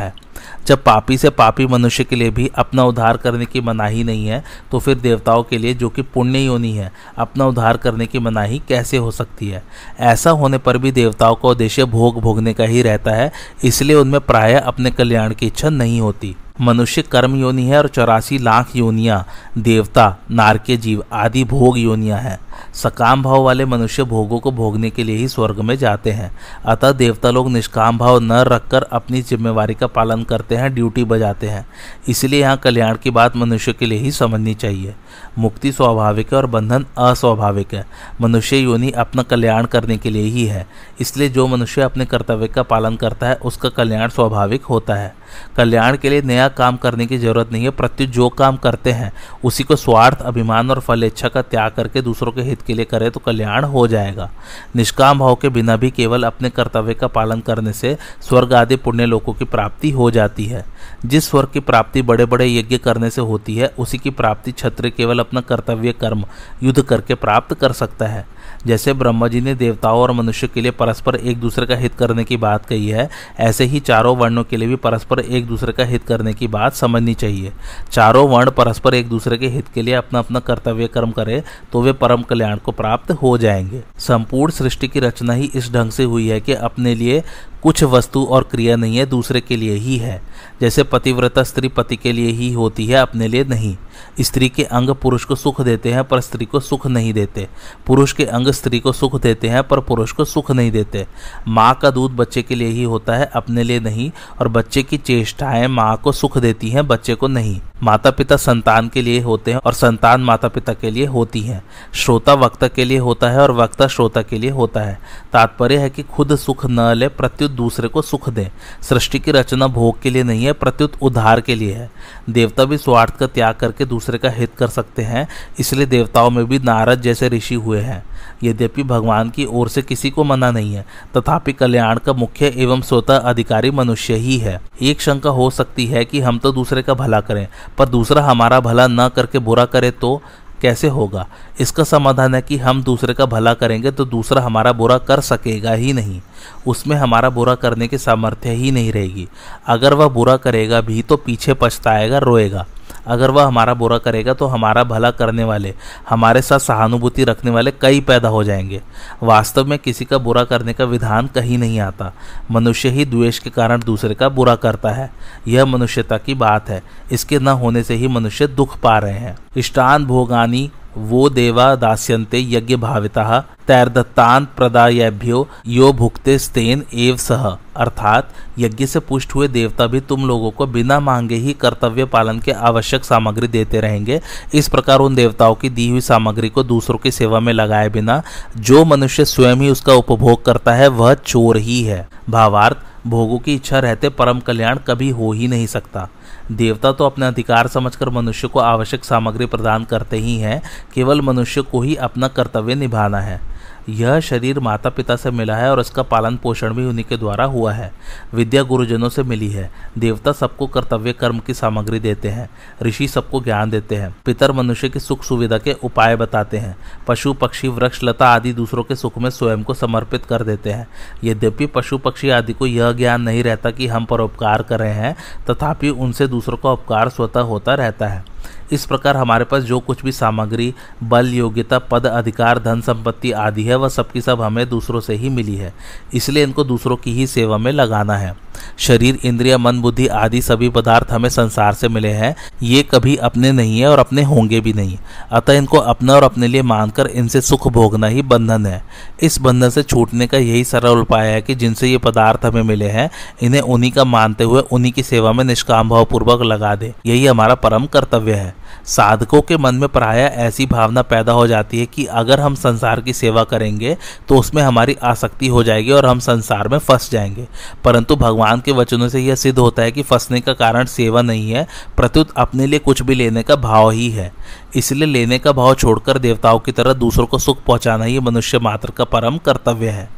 जब पापी से पापी मनुष्य के लिए भी अपना उद्धार करने की मनाही नहीं है तो फिर देवताओं के लिए जो कि पुण्य योनि है, अपना उद्धार करने की मनाही कैसे हो सकती है? ऐसा होने पर भी देवताओं का उद्देश्य भोग भोगने का ही रहता है, इसलिए उनमें प्राय अपने कल्याण की इच्छा नहीं होती। मनुष्य कर्म योनि है और चौरासी लाख योनियाँ, देवता नारके जीव आदि भोग योनियाँ हैं। सकाम भाव वाले मनुष्य भोगों को भोगने के लिए ही स्वर्ग में जाते हैं। अतः देवता लोग निष्काम भाव न रखकर अपनी जिम्मेवारी का पालन करते हैं, ड्यूटी बजाते हैं। इसलिए यहाँ कल्याण की बात मनुष्य के लिए ही समझनी चाहिए। मुक्ति स्वाभाविक है और बंधन अस्वाभाविक है। मनुष्य योनि अपना कल्याण करने के लिए ही है। इसलिए जो मनुष्य अपने कर्तव्य का पालन करता है, उसका कल्याण स्वाभाविक होता है। कल्याण के लिए नया काम करने की ज़रूरत नहीं है, प्रत्युत जो काम करते हैं, उसी को स्वार्थ, अभिमान और फल, इच्छा का त्याग करके दूसरों के हित के लिए करे तो कल्याण हो जाएगा। निष्काम भाव के बिना भी केवल अपने कर्तव्य का पालन करने से स्वर्ग आदि पुण्य लोगों की प्राप्ति हो जाती है। जिस स्वर्ग की प्राप्ति बड़े बड़े यज्ञ करने से होती है, उसी की प्राप्ति छत्र केवल अपना कर्तव्य कर्म, युद्ध करके प्राप्त कर सकता है। जैसे ब्रह्मा जी ने देवताओं और मनुष्य के लिए परस्पर एक दूसरे का हित करने की बात कही है, ऐसे ही चारों वर्णों के लिए भी परस्पर एक दूसरे का हित करने की बात समझनी चाहिए। चारों वर्ण परस्पर एक दूसरे के हित के लिए अपना अपना कर्तव्य कर्म करे तो वे परम कल्याण को प्राप्त हो जाएँगे। संपूर्ण सृष्टि की रचना ही इस ढंग से हुई है कि अपने लिए कुछ वस्तु और क्रिया नहीं है, दूसरे के लिए ही है। जैसे पतिव्रता स्त्री पति के लिए ही होती है, अपने लिए नहीं। स्त्री के अंग पुरुष को सुख देते हैं, पर स्त्री को सुख नहीं देते। पुरुष के अंग स्त्री को सुख देते हैं, पर पुरुष को सुख नहीं देते। माँ का दूध बच्चे के लिए ही होता है, अपने लिए नहीं, और बच्चे की चेष्टाएँ माँ को सुख देती हैं, बच्चे को नहीं। माता पिता संतान के लिए होते हैं, और संतान माता पिता के लिए होती है। श्रोता वक्ता के लिए होता है, और वक्ता श्रोता के लिए होता है। तात्पर्य है कि खुद सुख न ले, प्रत्युत दूसरे को सुख दे। सृष्टि की रचना भोग के लिए नहीं है प्रत्युत उद्धार के लिए है। देवता भी स्वार्थ का त्याग करके दूसरे का हित कर सकते हैं, इसलिए देवताओं में भी नारद जैसे ऋषि हुए हैं। यद्यपि भगवान की ओर से किसी को मना नहीं है, तथापि कल्याण का मुख्य एवं स्वतः अधिकारी मनुष्य ही है। एक शंका हो सकती है कि हम तो दूसरे का भला करें, पर दूसरा हमारा भला न करके बुरा करे तो कैसे होगा? इसका समाधान है कि हम दूसरे का भला करेंगे तो दूसरा हमारा बुरा कर सकेगा ही नहीं। उसमें हमारा बुरा करने की सामर्थ्य ही नहीं रहेगी। अगर वह बुरा करेगा भी तो पीछे पछताएगा, रोएगा। अगर वह हमारा बुरा करेगा तो हमारा भला करने वाले, हमारे साथ सहानुभूति रखने वाले कई पैदा हो जाएँगे। वास्तव में किसी का बुरा करने का विधान कहीं नहीं आता। मनुष्य ही द्वेष के कारण दूसरे का बुरा करता है। यह मनुष्यता की बात है। इसके न होने से ही मनुष्य दुख पा रहे हैं। इष्टान भोगानी वो देवा दास्यन्ते यज्ञ भाविता तैरदत्तान प्रदायभ्यो यो भुक्ते स्तेन एव सह अर्थात यज्ञ से पुष्ट हुए देवता भी तुम लोगों को बिना मांगे ही कर्तव्य पालन के आवश्यक सामग्री देते रहेंगे। इस प्रकार उन देवताओं की दी हुई सामग्री को दूसरों की सेवा में लगाए बिना जो मनुष्य स्वयं ही उसका उपभोग करता है, वह चोर ही है। भावार्थ, भोगों की इच्छा रहते परम कल्याण कभी हो ही नहीं सकता। देवता तो अपने अधिकार समझकर मनुष्य को आवश्यक सामग्री प्रदान करते ही हैं, केवल मनुष्य को ही अपना कर्तव्य निभाना है। यह शरीर माता पिता से मिला है और इसका पालन पोषण भी उन्हीं के द्वारा हुआ है। विद्या गुरुजनों से मिली है। देवता सबको कर्तव्य कर्म की सामग्री देते हैं। ऋषि सबको ज्ञान देते हैं। पितर मनुष्य की सुख सुविधा के उपाय बताते हैं। पशु, पक्षी, वृक्ष, लता आदि दूसरों के सुख में स्वयं को समर्पित कर देते हैं। यद्यपि पशु, पक्षी आदि को यह ज्ञान नहीं रहता कि हम परोपकार कर रहे हैं, तथापि उनसे दूसरों का उपकार स्वतः होता रहता है। इस प्रकार हमारे पास जो कुछ भी सामग्री, बल, योग्यता, पद, अधिकार, धन, संपत्ति आदि है, वह सबकी सब हमें दूसरों से ही मिली है। इसलिए इनको दूसरों की ही सेवा में लगाना है। शरीर, इंद्रिया, मन, बुद्धि आदि सभी पदार्थ हमें संसार से मिले हैं। ये कभी अपने नहीं है और अपने होंगे भी नहीं। अतः इनको अपना और अपने लिए मानकर इनसे सुख भोगना ही बंधन है। इस बंधन से छूटने का यही सरल उपाय है कि जिनसे ये पदार्थ हमें मिले हैं, इन्हें उन्हीं का मानते हुए उन्हीं की सेवा में निष्काम भाव पूर्वक लगा दे। यही हमारा परम कर्तव्य है। साधकों के मन में प्राय ऐसी भावना पैदा हो जाती है कि अगर हम संसार की सेवा करेंगे तो उसमें हमारी आसक्ति हो जाएगी और हम संसार में फंस जाएँगे। परंतु भगवान के वचनों से यह सिद्ध होता है कि फंसने का कारण सेवा नहीं है, प्रत्युत अपने लिए कुछ भी लेने का भाव ही है। इसलिए लेने का भाव छोड़कर देवताओं की तरह दूसरों को सुख पहुंचाना ही मनुष्य मात्र का परम कर्तव्य है।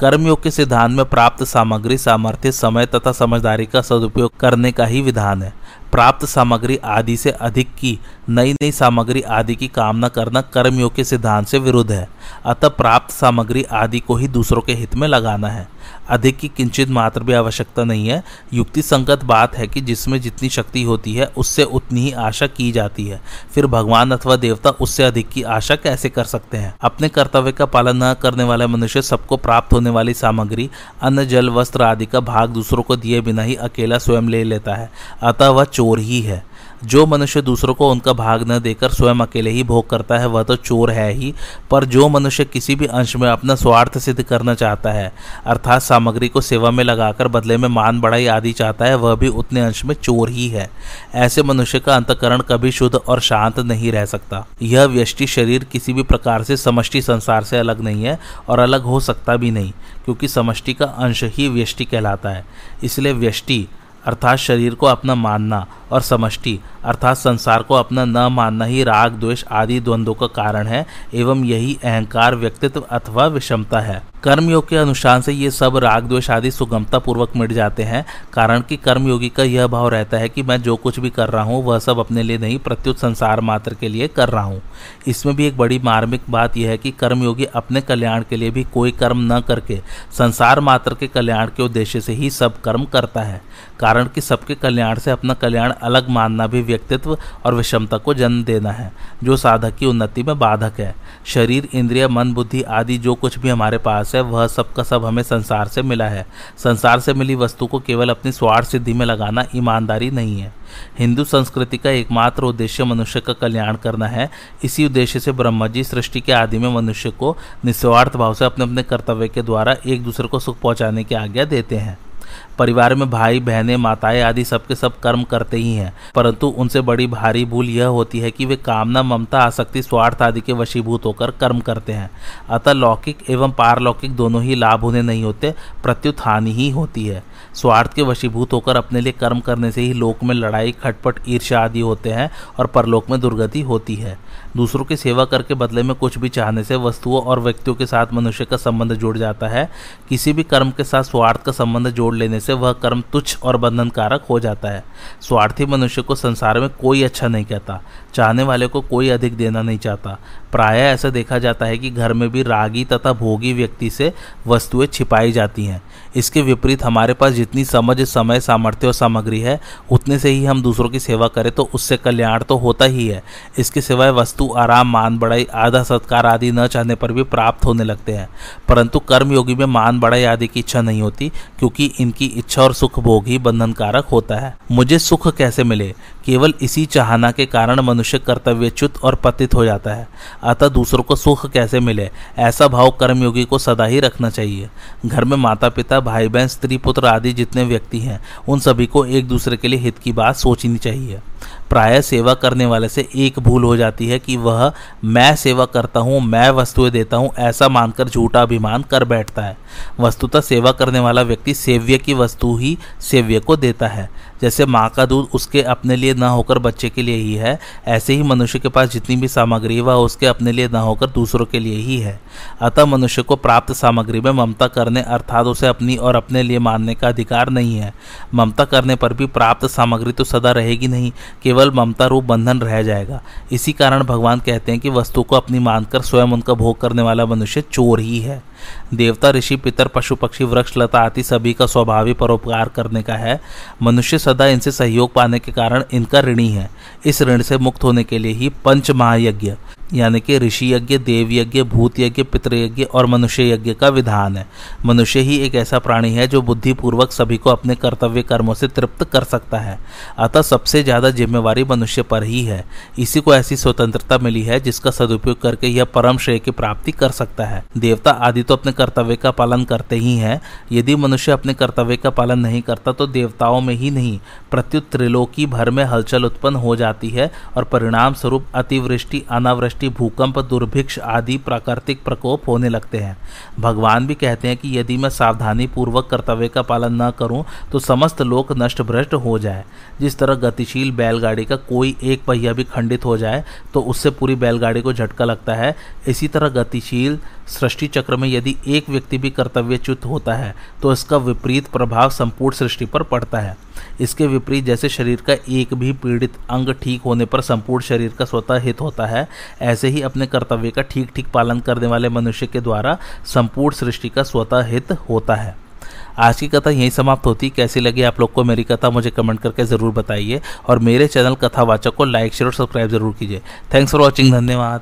कर्मयोग के सिद्धांत में प्राप्त सामग्री सामर्थ्य, समय तथा समझदारी का सदुपयोग करने का ही विधान है। प्राप्त सामग्री आदि से अधिक की नई नई सामग्री आदि की कामना करना कर्मयोग के सिद्धांत से विरुद्ध है। अतः प्राप्त सामग्री आदि को ही दूसरों के हित में लगाना है। अधिक की किंचित मात्र भी आवश्यकता नहीं है। युक्ति संगत बात है कि जिसमें जितनी शक्ति होती है, उससे उतनी ही आशा की जाती है। फिर भगवान अथवा देवता उससे अधिक की आशा कैसे कर सकते हैं? अपने कर्तव्य का पालन न करने वाला मनुष्य सबको प्राप्त होने वाली सामग्री, अन्न, जल, वस्त्र आदि का भाग दूसरों को दिए बिना ही अकेला स्वयं ले लेता है। अतः वह चोर ही है। जो मनुष्य दूसरों को उनका भाग न देकर स्वयं अकेले ही भोग करता है, वह तो चोर है ही। पर जो मनुष्य किसी भी अंश में अपना स्वार्थ सिद्ध करना चाहता है, अर्थात सामग्री को सेवा में लगाकर बदले में मान, बढ़ाई आदि चाहता है, वह भी उतने अंश में चोर ही है। ऐसे मनुष्य का अंतकरण कभी शुद्ध और शांत नहीं रह सकता। यह व्यष्टि शरीर किसी भी प्रकार से समष्टि संसार से अलग नहीं है और अलग हो सकता भी नहीं, क्योंकि समष्टि का अंश ही व्यष्टि कहलाता है। इसलिए व्यष्टि, अर्थात शरीर को अपना मानना और समष्टि। अर्थात संसार को अपना न मानना ही राग, द्वेष आदि द्वंद्वों का कारण है, एवं यही अहंकार, व्यक्तित्व अथवा विषमता है। कर्मयोग के अनुसार से ये सब राग, द्वेष आदि सुगमता पूर्वक मिट जाते हैं, कारण कि कर्मयोगी का यह भाव रहता है कि मैं जो कुछ भी कर रहा हूँ, वह सब अपने लिए नहीं, प्रत्युत संसार मात्र के लिए कर रहा हूँ। इसमें भी एक बड़ी मार्मिक बात यह है कि कर्मयोगी अपने कल्याण के लिए भी कोई कर्म न करके, संसार मात्र के कल्याण के उद्देश्य से ही सब कर्म करता है। कारण कि सबके कल्याण से अपना कल्याण अलग मानना भी व्यक्तित्व और विषमता को जन्म देना है। जो साधक की उन्नति में बाधक है। शरीर, इंद्रिय, मन, बुद्धि आदि जो कुछ भी हमारे पास है, वह सब का सब हमें संसार से मिला है। संसार से मिली वस्तु को केवल अपनी स्वार्थ सिद्धि में लगाना ईमानदारी नहीं है। हिंदू संस्कृति का एकमात्र उद्देश्य मनुष्य का कल्याण करना है। इसी उद्देश्य से ब्रह्मा जी सृष्टि के आदि में मनुष्य को निस्वार्थ भाव से अपने अपने कर्तव्य के द्वारा एक दूसरे को सुख पहुँचाने की आज्ञा देते हैं। परिवार में भाई, बहनें, माताएँ आदि सबके सब कर्म करते ही हैं। परंतु उनसे बड़ी भारी भूल यह होती है कि वे कामना, ममता, आसक्ति, स्वार्थ आदि के वशीभूत होकर कर्म करते हैं। अतः लौकिक एवं पारलौकिक दोनों ही लाभ उन्हें नहीं होते प्रत्युत हानि ही होती है। स्वार्थ के वशीभूत होकर अपने लिए कर्म करने से ही लोक में लड़ाई, खटपट, ईर्ष्या आदि होते हैं और परलोक में दुर्गति होती है। दूसरों की सेवा करके बदले में कुछ भी चाहने से वस्तुओं और व्यक्तियों के साथ मनुष्य का संबंध जुड़ जाता है। किसी भी कर्म के साथ स्वार्थ का संबंध जोड़ लेने से वह कर्म तुच्छ और बंधनकारक हो जाता है। स्वार्थी मनुष्य को संसार में कोई अच्छा नहीं कहता। चाहने वाले को कोई अधिक देना नहीं चाहता। प्राय ऐसा देखा जाता है कि घर में भी रागी तथा भोगी व्यक्ति से वस्तुएँ छिपाई जाती हैं। इसके विपरीत हमारे पास जितनी समझ, समय, सामर्थ्य और सामग्री है, उतने से ही हम दूसरों की सेवा करें तो उससे कल्याण तो होता ही है। इसके सिवाय वस्तु आराम, मान बढ़ाई आधा सत्कार आदि न चाहने पर भी प्राप्त होने लगते हैं। परंतु कर्मयोगी में मान बढ़ाई आदि की इच्छा नहीं होती, क्योंकि इनकी इच्छा और सुख भोग ही बंधनकारक होता है। मुझे सुख कैसे मिले? केवल इसी चाहना के कारण मनुष्य कर्तव्यच्युत और पतित हो जाता है। अतः दूसरों को सुख कैसे मिले? ऐसा भाव कर्मयोगी को सदा ही रखना चाहिए। घर में माता पिता भाई बहन स्त्री पुत्र आदि जितने व्यक्ति हैं, उन सभी को एक दूसरे के लिए हित की बात सोचनी चाहिए। प्राय सेवा करने वाले से एक भूल हो जाती है कि वह, मैं सेवा करता हूँ, मैं वस्तुएँ देता हूँ, ऐसा मानकर झूठा अभिमान कर बैठता है। वस्तुतः सेवा करने वाला व्यक्ति सेव्य की वस्तु ही सेव्य को देता है। जैसे माँ का दूध उसके अपने लिए न होकर बच्चे के लिए ही है, ऐसे ही मनुष्य के पास जितनी भी सामग्री वह उसके अपने लिए न होकर दूसरों के लिए ही है। अतः मनुष्य को प्राप्त सामग्री में ममता करने अर्थात उसे अपनी और अपने लिए मानने का अधिकार नहीं है। ममता करने पर भी प्राप्त सामग्री तो सदा रहेगी नहीं, केवल ममता रूप बंधन रह जाएगा। इसी कारण भगवान कहते हैं कि वस्तु को अपनी मानकर स्वयं उनका भोग करने वाला मनुष्य चोर ही है। देवता, ऋषि, पितर, पशु, पक्षी, वृक्ष, लता आदि सभी का स्वभावी परोपकार करने का है। मनुष्य सदा इनसे सहयोग पाने के कारण इनका ऋणी है। इस ऋण से मुक्त होने के लिए ही पंच महायज्ञ यानी कि ऋषि यज्ञ देव यज्ञ भूत यज्ञ पितृयज्ञ और मनुष्य यज्ञ का विधान है। मनुष्य ही एक ऐसा प्राणी है जो बुद्धिपूर्वक सभी को अपने कर्तव्य कर्मों से तृप्त कर सकता है। अतः सबसे ज़्यादा जिम्मेवारी मनुष्य पर ही है। इसी को ऐसी स्वतंत्रता मिली है जिसका सदुपयोग करके यह परम श्रेय की प्राप्ति कर सकता है। देवता आदि तो अपने कर्तव्य का पालन करते ही हैं। यदि मनुष्य अपने कर्तव्य का पालन नहीं करता तो देवताओं में ही नहीं, प्रत्युत त्रिलोकी भर में हलचल उत्पन्न हो जाती है और परिणाम स्वरूप अतिवृष्टि, अनावृष्टि वृष्टि भूकंप, दुर्भिक्ष आदि प्राकृतिक प्रकोप होने लगते हैं। भगवान भी कहते हैं कि यदि मैं सावधानी पूर्वक कर्तव्य का पालन न करूँ तो समस्त लोक नष्ट भ्रष्ट हो जाए। जिस तरह गतिशील बैलगाड़ी का कोई एक पहिया भी खंडित हो जाए तो उससे पूरी बैलगाड़ी को झटका लगता है। इसी तरह गतिशील सृष्टि चक्र में यदि एक व्यक्ति भी कर्तव्यच्युत होता है तो इसका विपरीत प्रभाव संपूर्ण सृष्टि पर पड़ता है। इसके विपरीत जैसे शरीर का एक भी पीड़ित अंग ठीक होने पर संपूर्ण शरीर का स्वतः हित होता है, ऐसे ही अपने कर्तव्य का ठीक ठीक पालन करने वाले मनुष्य के द्वारा संपूर्ण सृष्टि का स्वतः हित होता है। आज की कथा यहीं समाप्त होती। कैसी लगी आप लोग को मेरी कथा, मुझे कमेंट करके ज़रूर बताइए और मेरे चैनल कथावाचक को लाइक, शेयर और सब्सक्राइब ज़रूर कीजिए। थैंक्स फॉर वॉचिंग, धन्यवाद।